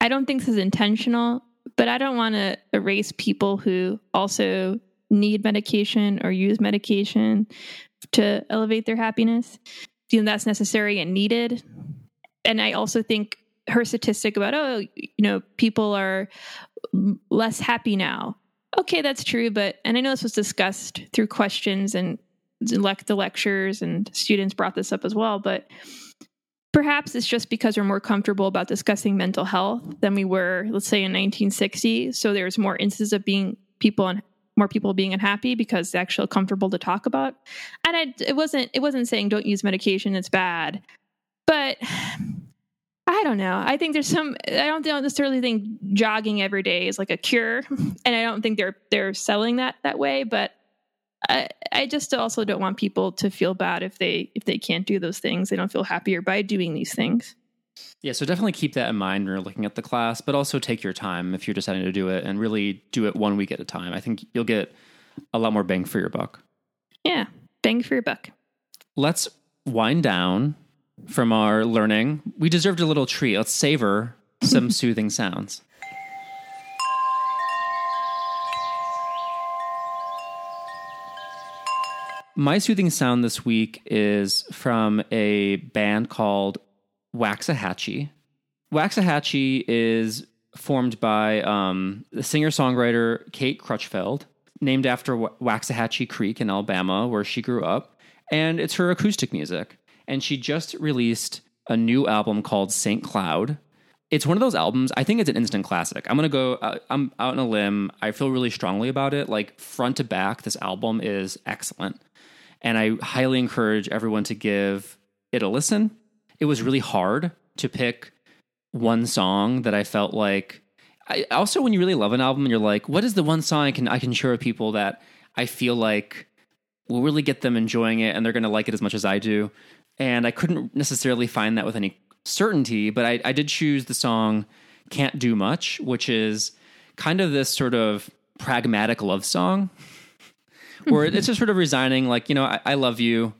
I don't think this is intentional, but I don't want to erase people who also need medication or use medication to elevate their happiness. You know, that's necessary and needed. And I also think her statistic about, oh, you know, people are less happy now. Okay, that's true, but and I know this was discussed through questions and the lectures and students brought this up as well, but perhaps it's just because we're more comfortable about discussing mental health than we were, let's say, in 1960. So there's more instances of being people and more people being unhappy because it's actually comfortable to talk about. And I, it wasn't it wasn't saying don't use medication; it's bad, but I don't know. I think there's some. I don't, don't necessarily think jogging every day is like a cure, and I don't think they're they're selling that that way. But I, I just also don't want people to feel bad if they if they can't do those things. They don't feel happier by doing these things. Yeah, so definitely keep that in mind when you're looking at the class, but also take your time if you're deciding to do it, and really do it one week at a time. I think you'll get a lot more bang for your buck. Yeah, bang for your buck. Let's wind down from our learning. We deserved a little treat. Let's savor some soothing sounds. My soothing sound this week is from a band called Waxahatchee. Waxahatchee is formed by um, the singer songwriter Kate Crutchfield, named after Waxahatchee Creek in Alabama, where she grew up. And it's her acoustic music and she just released a new album called St. Cloud. It's one of those albums. I think it's an instant classic. I'm gonna go. Uh, I'm out on a limb. I feel really strongly about it. Like front to back, this album is excellent, and I highly encourage everyone to give it a listen. It was really hard to pick one song that I felt like. I, also, when you really love an album, and you're like, what is the one song I can I can share with people that I feel like will really get them enjoying it and they're going to like it as much as I do and I couldn't necessarily find that with any certainty, but I, I did choose the song Can't Do Much, which is kind of this sort of pragmatic love song where it's just sort of resigning, like, you know, I, I love you.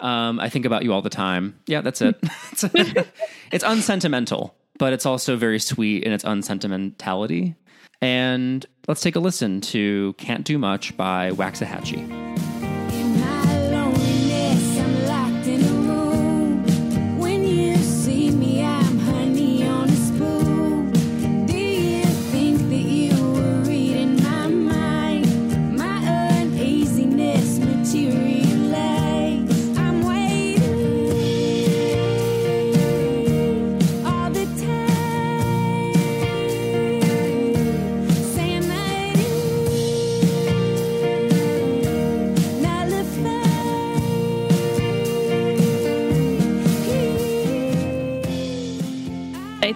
Um, I think about you all the time. Yeah, that's it. it's unsentimental, but it's also very sweet in its unsentimentality. And let's take a listen to Can't Do Much by Waxahatchee.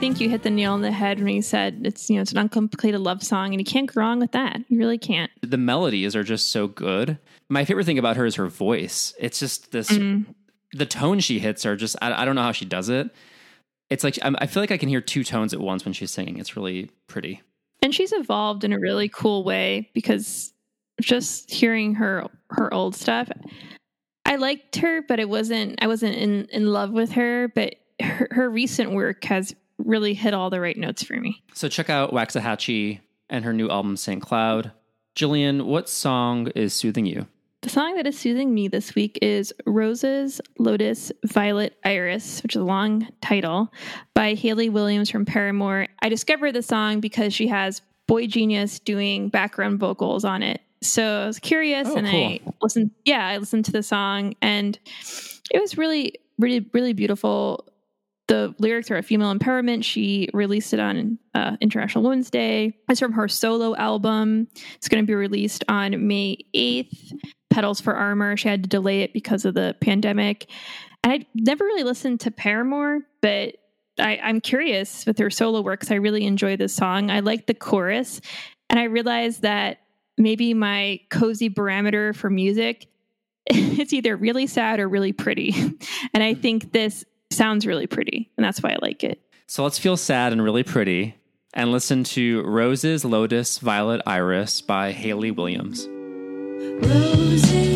You hit the nail on the head when you said it's you know it's an uncomplicated love song, and you can't go wrong with that. You really can't. The melodies are just so good. My favorite thing about her is her voice. It's just this. Mm. The tone she hits are just. I, I, don't know how she does it. It's like I feel like I can hear two tones at once when she's singing. It's really pretty. And she's evolved in a really cool way because just hearing her her old stuff, I liked her, but it wasn't. I wasn't in in love with her. But her, her recent work has really hit all the right notes for me. So check out Waxahatchee and her new album St. Cloud. Jillian, what song is soothing you? The song that is soothing me this week is Roses, Lotus, Violet, Iris, which is a long title, by Hayley Williams from Paramore. I discovered the song because she has Boy Genius doing background vocals on it. So I was curious oh, and cool. I listened yeah, I listened to the song and it was really really really beautiful the lyrics are a female empowerment. She released it on uh, International Women's Day. It's from her solo album. It's going to be released on May 8th. Petals for Armor. She had to delay it because of the pandemic. And I never really listened to Paramore, but I, am curious with her solo works. I really enjoy this song. I like the chorus, and I realized that maybe my cozy barometer for music it's either really sad or really pretty. And I think this sounds really pretty, and that's why I like it. So let's feel sad and really pretty and listen to Roses, Lotus, Violet, Iris by Hayley Williams. Roses, roses,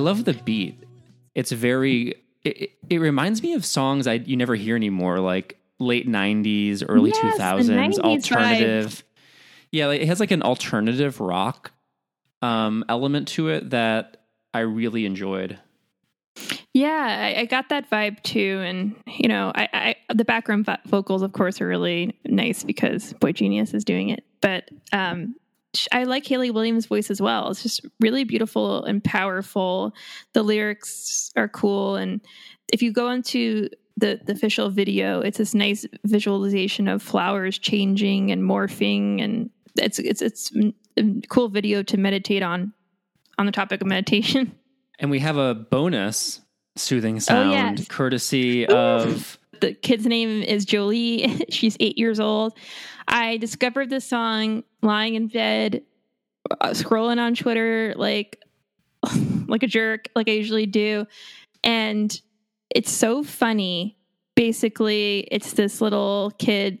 love the beat. It's very. It, it reminds me of songs I you never hear anymore, like late '90s, early yes, 2000s, alternative. Vibe. Yeah, like, it has like an alternative rock um, element to it that I really enjoyed. Yeah, I, I, got that vibe too, and you know, I, I the background vocals, of course, are really nice because Boy Genius is doing it. But um, I like Hayley Williams' voice as well. It's just really beautiful and powerful. The lyrics are cool, and if you go into the, the official video, it's this nice visualization of flowers changing and morphing, and it's it's it's a cool video to meditate on on the topic of meditation. And we have a bonus soothing oh, sound oh, yes. courtesy Ooh. of the kid's name is Jolie. She's eight years old. I discovered this song lying in bed, uh, scrolling on Twitter like like a jerk, like I usually do, and it's so funny. Basically, it's this little kid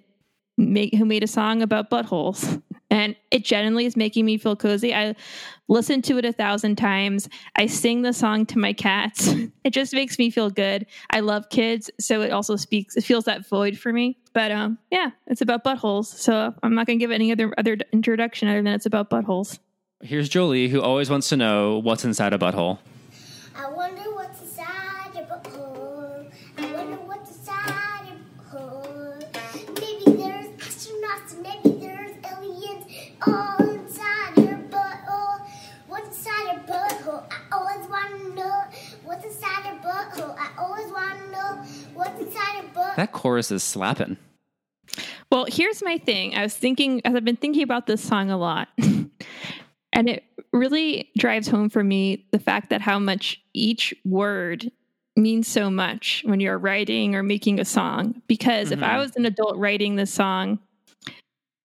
make, who made a song about buttholes. And it genuinely is making me feel cozy. I listen to it a thousand times. I sing the song to my cats. It just makes me feel good. I love kids, so it also speaks. It feels that void for me. But um, yeah, it's about buttholes. So I'm not going to give any other other introduction other than it's about buttholes. Here's Jolie, who always wants to know what's inside a butthole. Want. What's inside a butthole? That chorus is slapping. Well, here's my thing. I was thinking, as I've been thinking about this song a lot, and it really drives home for me the fact that how much each word means so much when you're writing or making a song. Because mm-hmm. if I mm-hmm. was an adult writing this song,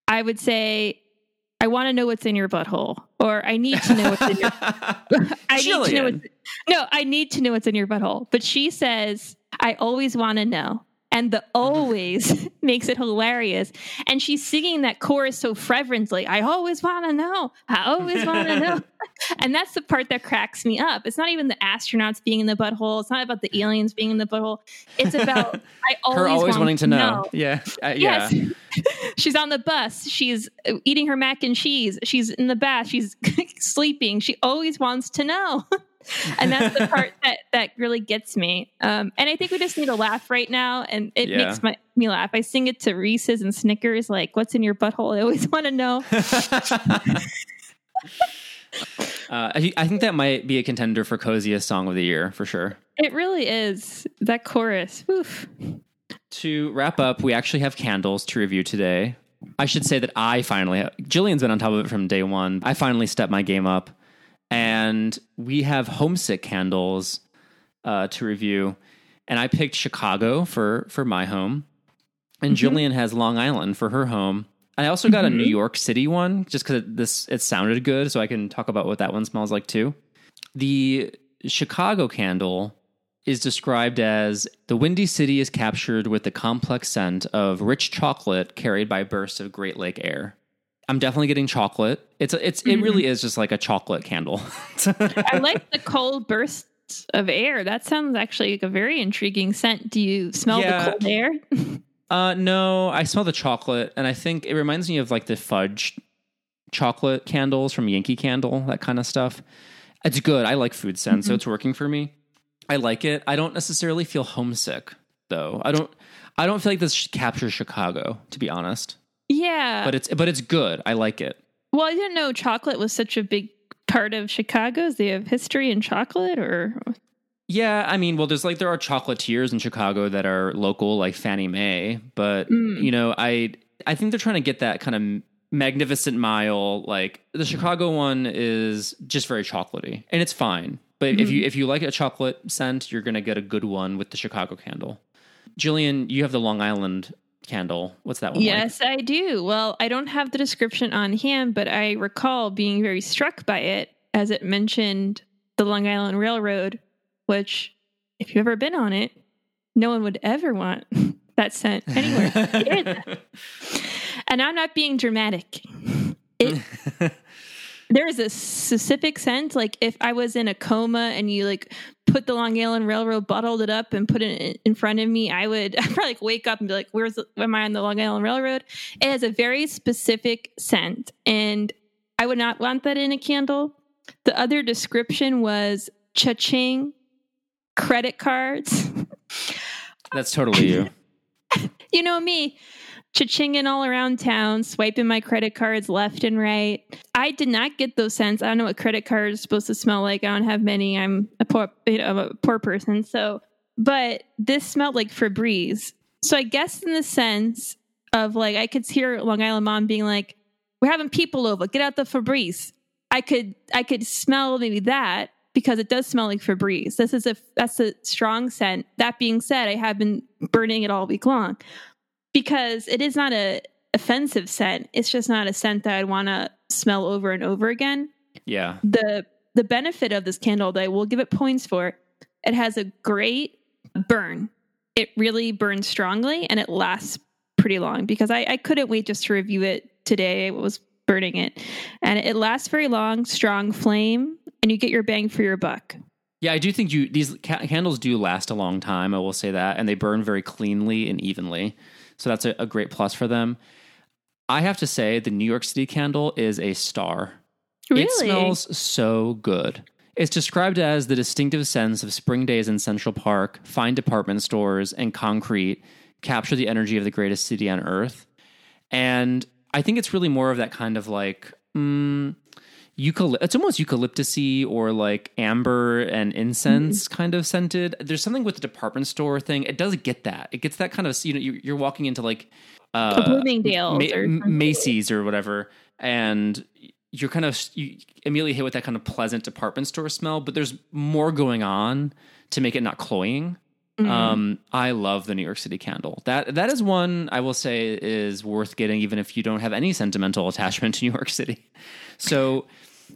I would say, I want to know what's in your butthole, or I need to know what's in your. I need to know. What's, no, I need to know what's in your butthole. But she says, I always want to know, and the always makes it hilarious. And she's singing that chorus so fervently. I always want to know. I always want to know. and that's the part that cracks me up. It's not even the astronauts being in the butthole. It's not about the aliens being in the butthole. It's about I always Her always want wanting to know. Yeah. Uh, yeah. Yes. She's on the bus. She's eating her mac and cheese. She's in the bath. She's sleeping. She always wants to know. and that's the part that, that really gets me. Um, and I think we just need a laugh right now. And it Yeah. makes my, me laugh. I sing it to Reese's and Snickers, like, what's in your butthole? I always want to know. Uh, I, I think that might be a contender for coziest song of the year for sure. it really is. That chorus. Oof. To wrap up, we actually have candles to review today. I should say that I finally, Jillian's been on top of it from day one. I finally stepped my game up, and we have homesick candles uh, to review. And I picked Chicago for for my home, and Jillian has Long Island for her home. I also got a New York City one just because this it sounded good, so I can talk about what that one smells like too. The Chicago candle is described as the windy city is captured with the complex scent of rich chocolate carried by bursts of Great Lake air. I'm definitely getting chocolate. It's a, it's it really is just like a chocolate candle. I like the cold bursts of air. That sounds actually like a very intriguing scent. Do you smell Yeah. the cold air? uh no, I smell the chocolate and I think it reminds me of like the fudge chocolate candles from Yankee Candle, that kind of stuff. It's good. I like food scent, so it's working for me. I like it. I don't necessarily feel homesick though. I don't I don't feel like this captures Chicago, to be honest. Yeah. But it's but it's good. I like it. Well, I didn't know chocolate was such a big part of Chicago's. They have history in chocolate, or Yeah, I mean, well, there's like there are chocolatiers in Chicago that are local, like Fannie May, but Mm. you know, I I think they're trying to get that kind of magnificent mile. Like the Chicago one is just very chocolatey, and it's fine. But if you if you like a chocolate scent, you're gonna get a good one with the Chicago candle. Jillian, you have the Long Island candle. What's that one? like? yes, I do. Well, I don't have the description on hand, but I recall being very struck by it as it mentioned the Long Island Railroad, which, if you've ever been on it, no one would ever want that scent anywhere. and I'm not being dramatic. It, there is a specific scent. Like if I was in a coma and you like put the Long Island Railroad, bottled it up, and put it in- front of me, I would I'd probably like wake up and be like, "Where's the, am I on the Long Island Railroad?" It has a very specific scent, and I would not want that in a candle. The other description was cha-ching, credit cards. That's totally you. you know me, cha-chinging all around town, swiping my credit cards left and right. I did not get those scents. I don't know what credit cards are supposed to smell like. I don't have many. I'm a poor, you know, a poor person. So, but this smelled like Febreze. So I guess in the sense of like, I could hear Long Island mom being like, "We're having people over. Get out the Febreze." I could, I could smell maybe that because it does smell like Febreze. This is a that's a strong scent. That being said, I have been burning it all week long because it is not a offensive scent. It's just not a scent that I'd want to smell over and over again. Yeah. The the benefit of this candle that I will give it points for, it has a great burn. It really burns strongly and it lasts pretty long because I, I couldn't wait just to review it today. I was burning it. And it lasts very long, strong flame, and you get your bang for your buck. Yeah, I do think you these ca- candles do last a long time. I will say that, and they burn very cleanly and evenly. So that's a, a great plus for them. I have to say, the New York City candle is a star. Really? It smells so good. It's described as the distinctive sense of spring days in Central Park, fine department stores, and concrete capture the energy of the greatest city on earth. And I think it's really more of that kind of like, mm, eucalypt. It's almost eucalyptusy or like amber and incense kind of scented. There's something with the department store thing. It does get that. It gets that kind of you know you- you're walking into like uh, A Bloomingdale's Ma- or Macy's or whatever, and you're kind of you immediately hit with that kind of pleasant department store smell. But there's more going on to make it not cloying. Mm-hmm. Um, I love the New York City candle. That that is one I will say is worth getting, even if you don't have any sentimental attachment to New York City. So,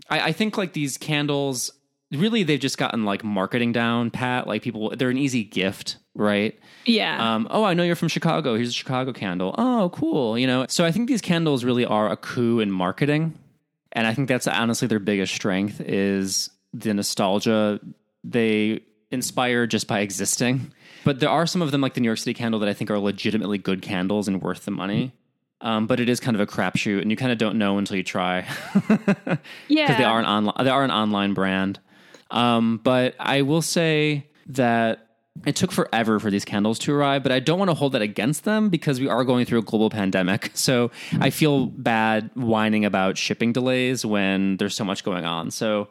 I, I think like these candles, really, they've just gotten like marketing down pat. Like people, they're an easy gift right? Yeah. Um, oh, I know you're from Chicago. Here's a Chicago candle. Oh, cool. You know, so I think these candles really are a coup in marketing, and I think that's honestly their biggest strength is the nostalgia they inspire just by existing. But there are some of them, like the New York City candle, that I think are legitimately good candles and worth the money. Um, but it is kind of a crapshoot, and you kind of don't know until you try. yeah. because they are an online they are an online brand. Um, but I will say that it took forever for these candles to arrive, but I don't want to hold that against them because we are going through a global pandemic. So I feel bad whining about shipping delays when there's so much going on. So,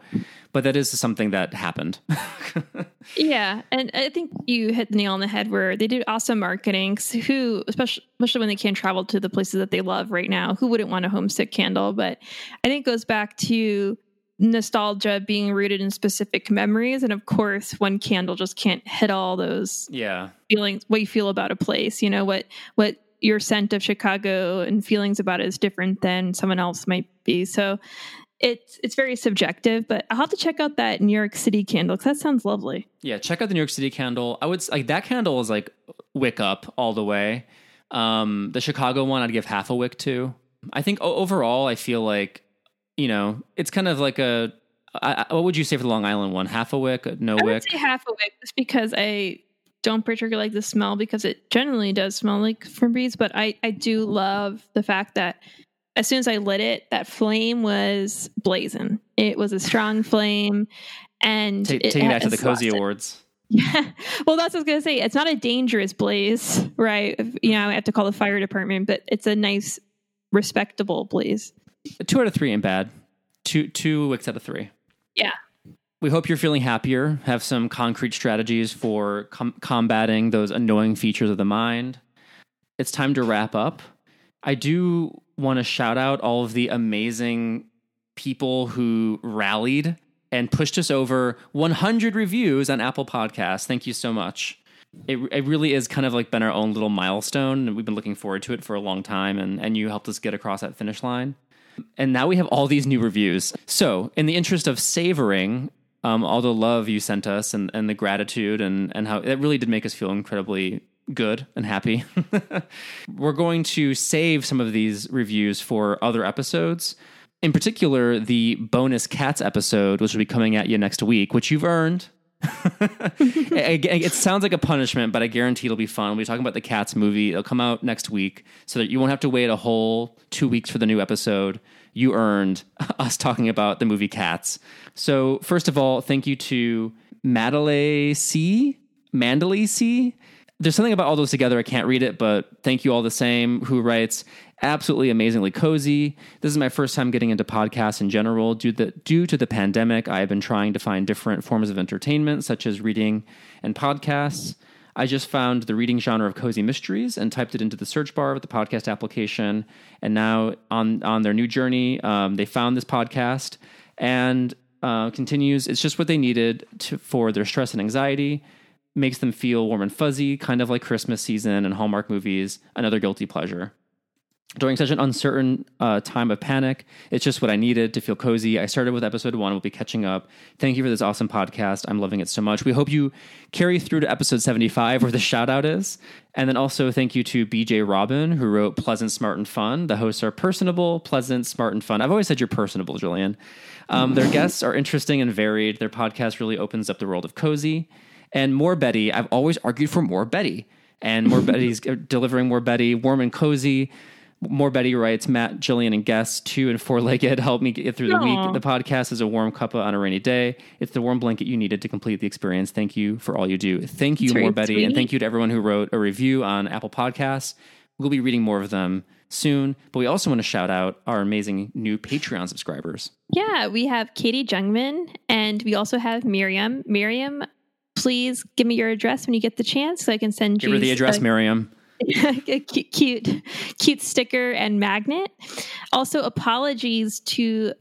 but that is something that happened. Yeah, and I think you hit the nail on the head where they do awesome marketing. Who, especially especially when they can't travel to the places that they love right now, who wouldn't want a homesick candle? But I think it goes back to nostalgia being rooted in specific memories, and of course, one candle just can't hit all those yeah. feelings, what you feel about a place. You know what what your scent of Chicago and feelings about it is different than someone else might be. So. It's it's very subjective, but I'll have to check out that New York City candle because that sounds lovely. Yeah, check out the New York City candle. I would like that candle is like wick up all the way. Um, the Chicago one, I'd give half a wick to. I think overall, I feel like you know it's kind of like a. I, I- what would you say for the Long Island one? Half a wick, no I wick. would say half a wick just because I don't particularly like the smell because it generally does smell like Febreze, but I, I do love the fact that as soon as I lit it, that flame was blazing. It was a strong flame and Ta- it back to the cozy awards. Yeah. Well, that's what I was going to say. It's not a dangerous blaze, right? You know, I have to call the fire department, but it's a nice, respectable blaze. Two out of three ain't bad. Two two wicks out of three. Yeah. We hope you're feeling happier. Have some concrete strategies for com- combating those annoying features of the mind. It's time to wrap up. I do want to shout out all of the amazing people who rallied and pushed us over 100 reviews on Apple Podcasts. Thank you so much. It, it really is kind of like been our own little milestone, and we've been looking forward to it for a long time. And, and you helped us get across that finish line. And now we have all these new reviews. So, in the interest of savoring um, all the love you sent us and, and the gratitude and, and how it really did make us feel incredibly good and happy, we're going to save some of these reviews for other episodes. In particular, the bonus cats episode, which will be coming at you next week, which you've earned. it, sounds like a punishment, but I guarantee it'll be fun. We'll be talking about the Cats movie. It'll come out next week, so that you won't have to wait a whole two weeks for the new episode. You earned us talking about the movie Cats. So, first of all, thank you to Madelay C. Mandalay C. There's something about all those together. I can't read it, but thank you all the same. Who writes absolutely amazingly cozy. This is my first time getting into podcasts in general. Due, the, due to the pandemic, I have been trying to find different forms of entertainment, such as reading and podcasts. I just found the reading genre of cozy mysteries and typed it into the search bar of the podcast application. And now, on on their new journey, um, they found this podcast and uh, continues. It's just what they needed to, for their stress and anxiety. Makes them feel warm and fuzzy, kind of like Christmas season and Hallmark movies. Another guilty pleasure during such an uncertain uh, time of panic. It's just what I needed to feel cozy. I started with episode one. We'll be catching up. Thank you for this awesome podcast. I'm loving it so much. We hope you carry through to episode 75 where the shout out is. And then also thank you to BJ Robin, who wrote Pleasant, Smart, and Fun. The hosts are personable, pleasant, smart, and fun. I've always said you're personable, Jillian. Um, their guests are interesting and varied. Their podcast really opens up the world of cozy. And more Betty. I've always argued for more Betty. And more Betty's delivering more Betty, warm and cozy. More Betty writes, Matt, Jillian, and guests, two and four legged, help me get through the Aw. week. The podcast is a warm cuppa on a rainy day. It's the warm blanket you needed to complete the experience. Thank you for all you do. Thank you, That's More Betty, and thank you to everyone who wrote a review on Apple Podcasts. We'll be reading more of them soon, but we also want to shout out our amazing new Patreon subscribers. Yeah, we have Katie Jungman and we also have Miriam. Miriam, please give me your address when you get the chance so I can send Give you her the address, a, Miriam. a cute, cute, cute sticker and magnet. Also, apologies to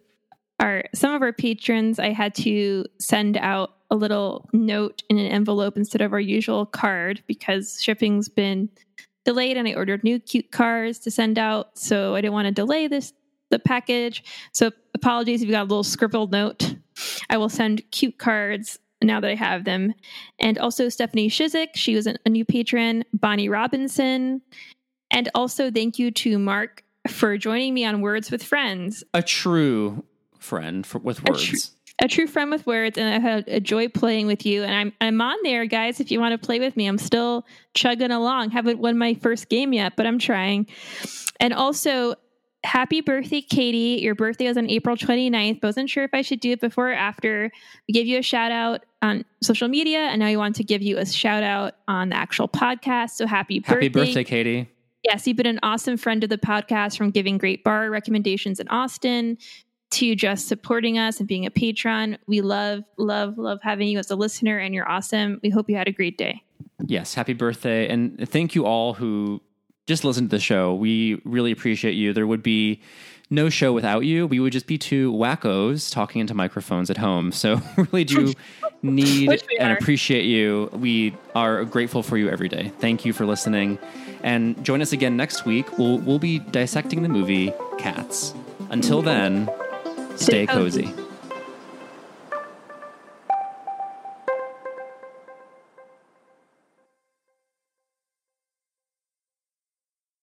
our some of our patrons. I had to send out a little note in an envelope instead of our usual card because shipping's been delayed and I ordered new cute cards to send out. So I didn't want to delay this the package. So apologies if you got a little scribbled note. I will send cute cards now that I have them. And also Stephanie Shizik, she was a new patron, Bonnie Robinson. And also thank you to Mark for joining me on Words with Friends. A true friend for, with A words. tr- a true friend with words, and I had a joy playing with you. And I'm I'm on there, guys. If you want to play with me, I'm still chugging along. Haven't won my first game yet, but I'm trying. And also, happy birthday, Katie. Your birthday was on April 29th. But wasn't sure if I should do it before or after. We gave you a shout out on social media, and now we want to give you a shout out on the actual podcast. So happy birthday. Happy birthday, Katie. Yes, you've been an awesome friend of the podcast from giving great bar recommendations in Austin to just supporting us and being a patron. We love, love, love having you as a listener, and you're awesome. We hope you had a great day. Yes, happy birthday. And thank you all who just listen to the show. We really appreciate you. There would be no show without you. We would just be two wackos talking into microphones at home. So really do need and appreciate you. We are grateful for you every day. Thank you for listening. And join us again next week. We'll we'll be dissecting the movie Cats. Until then, stay cozy.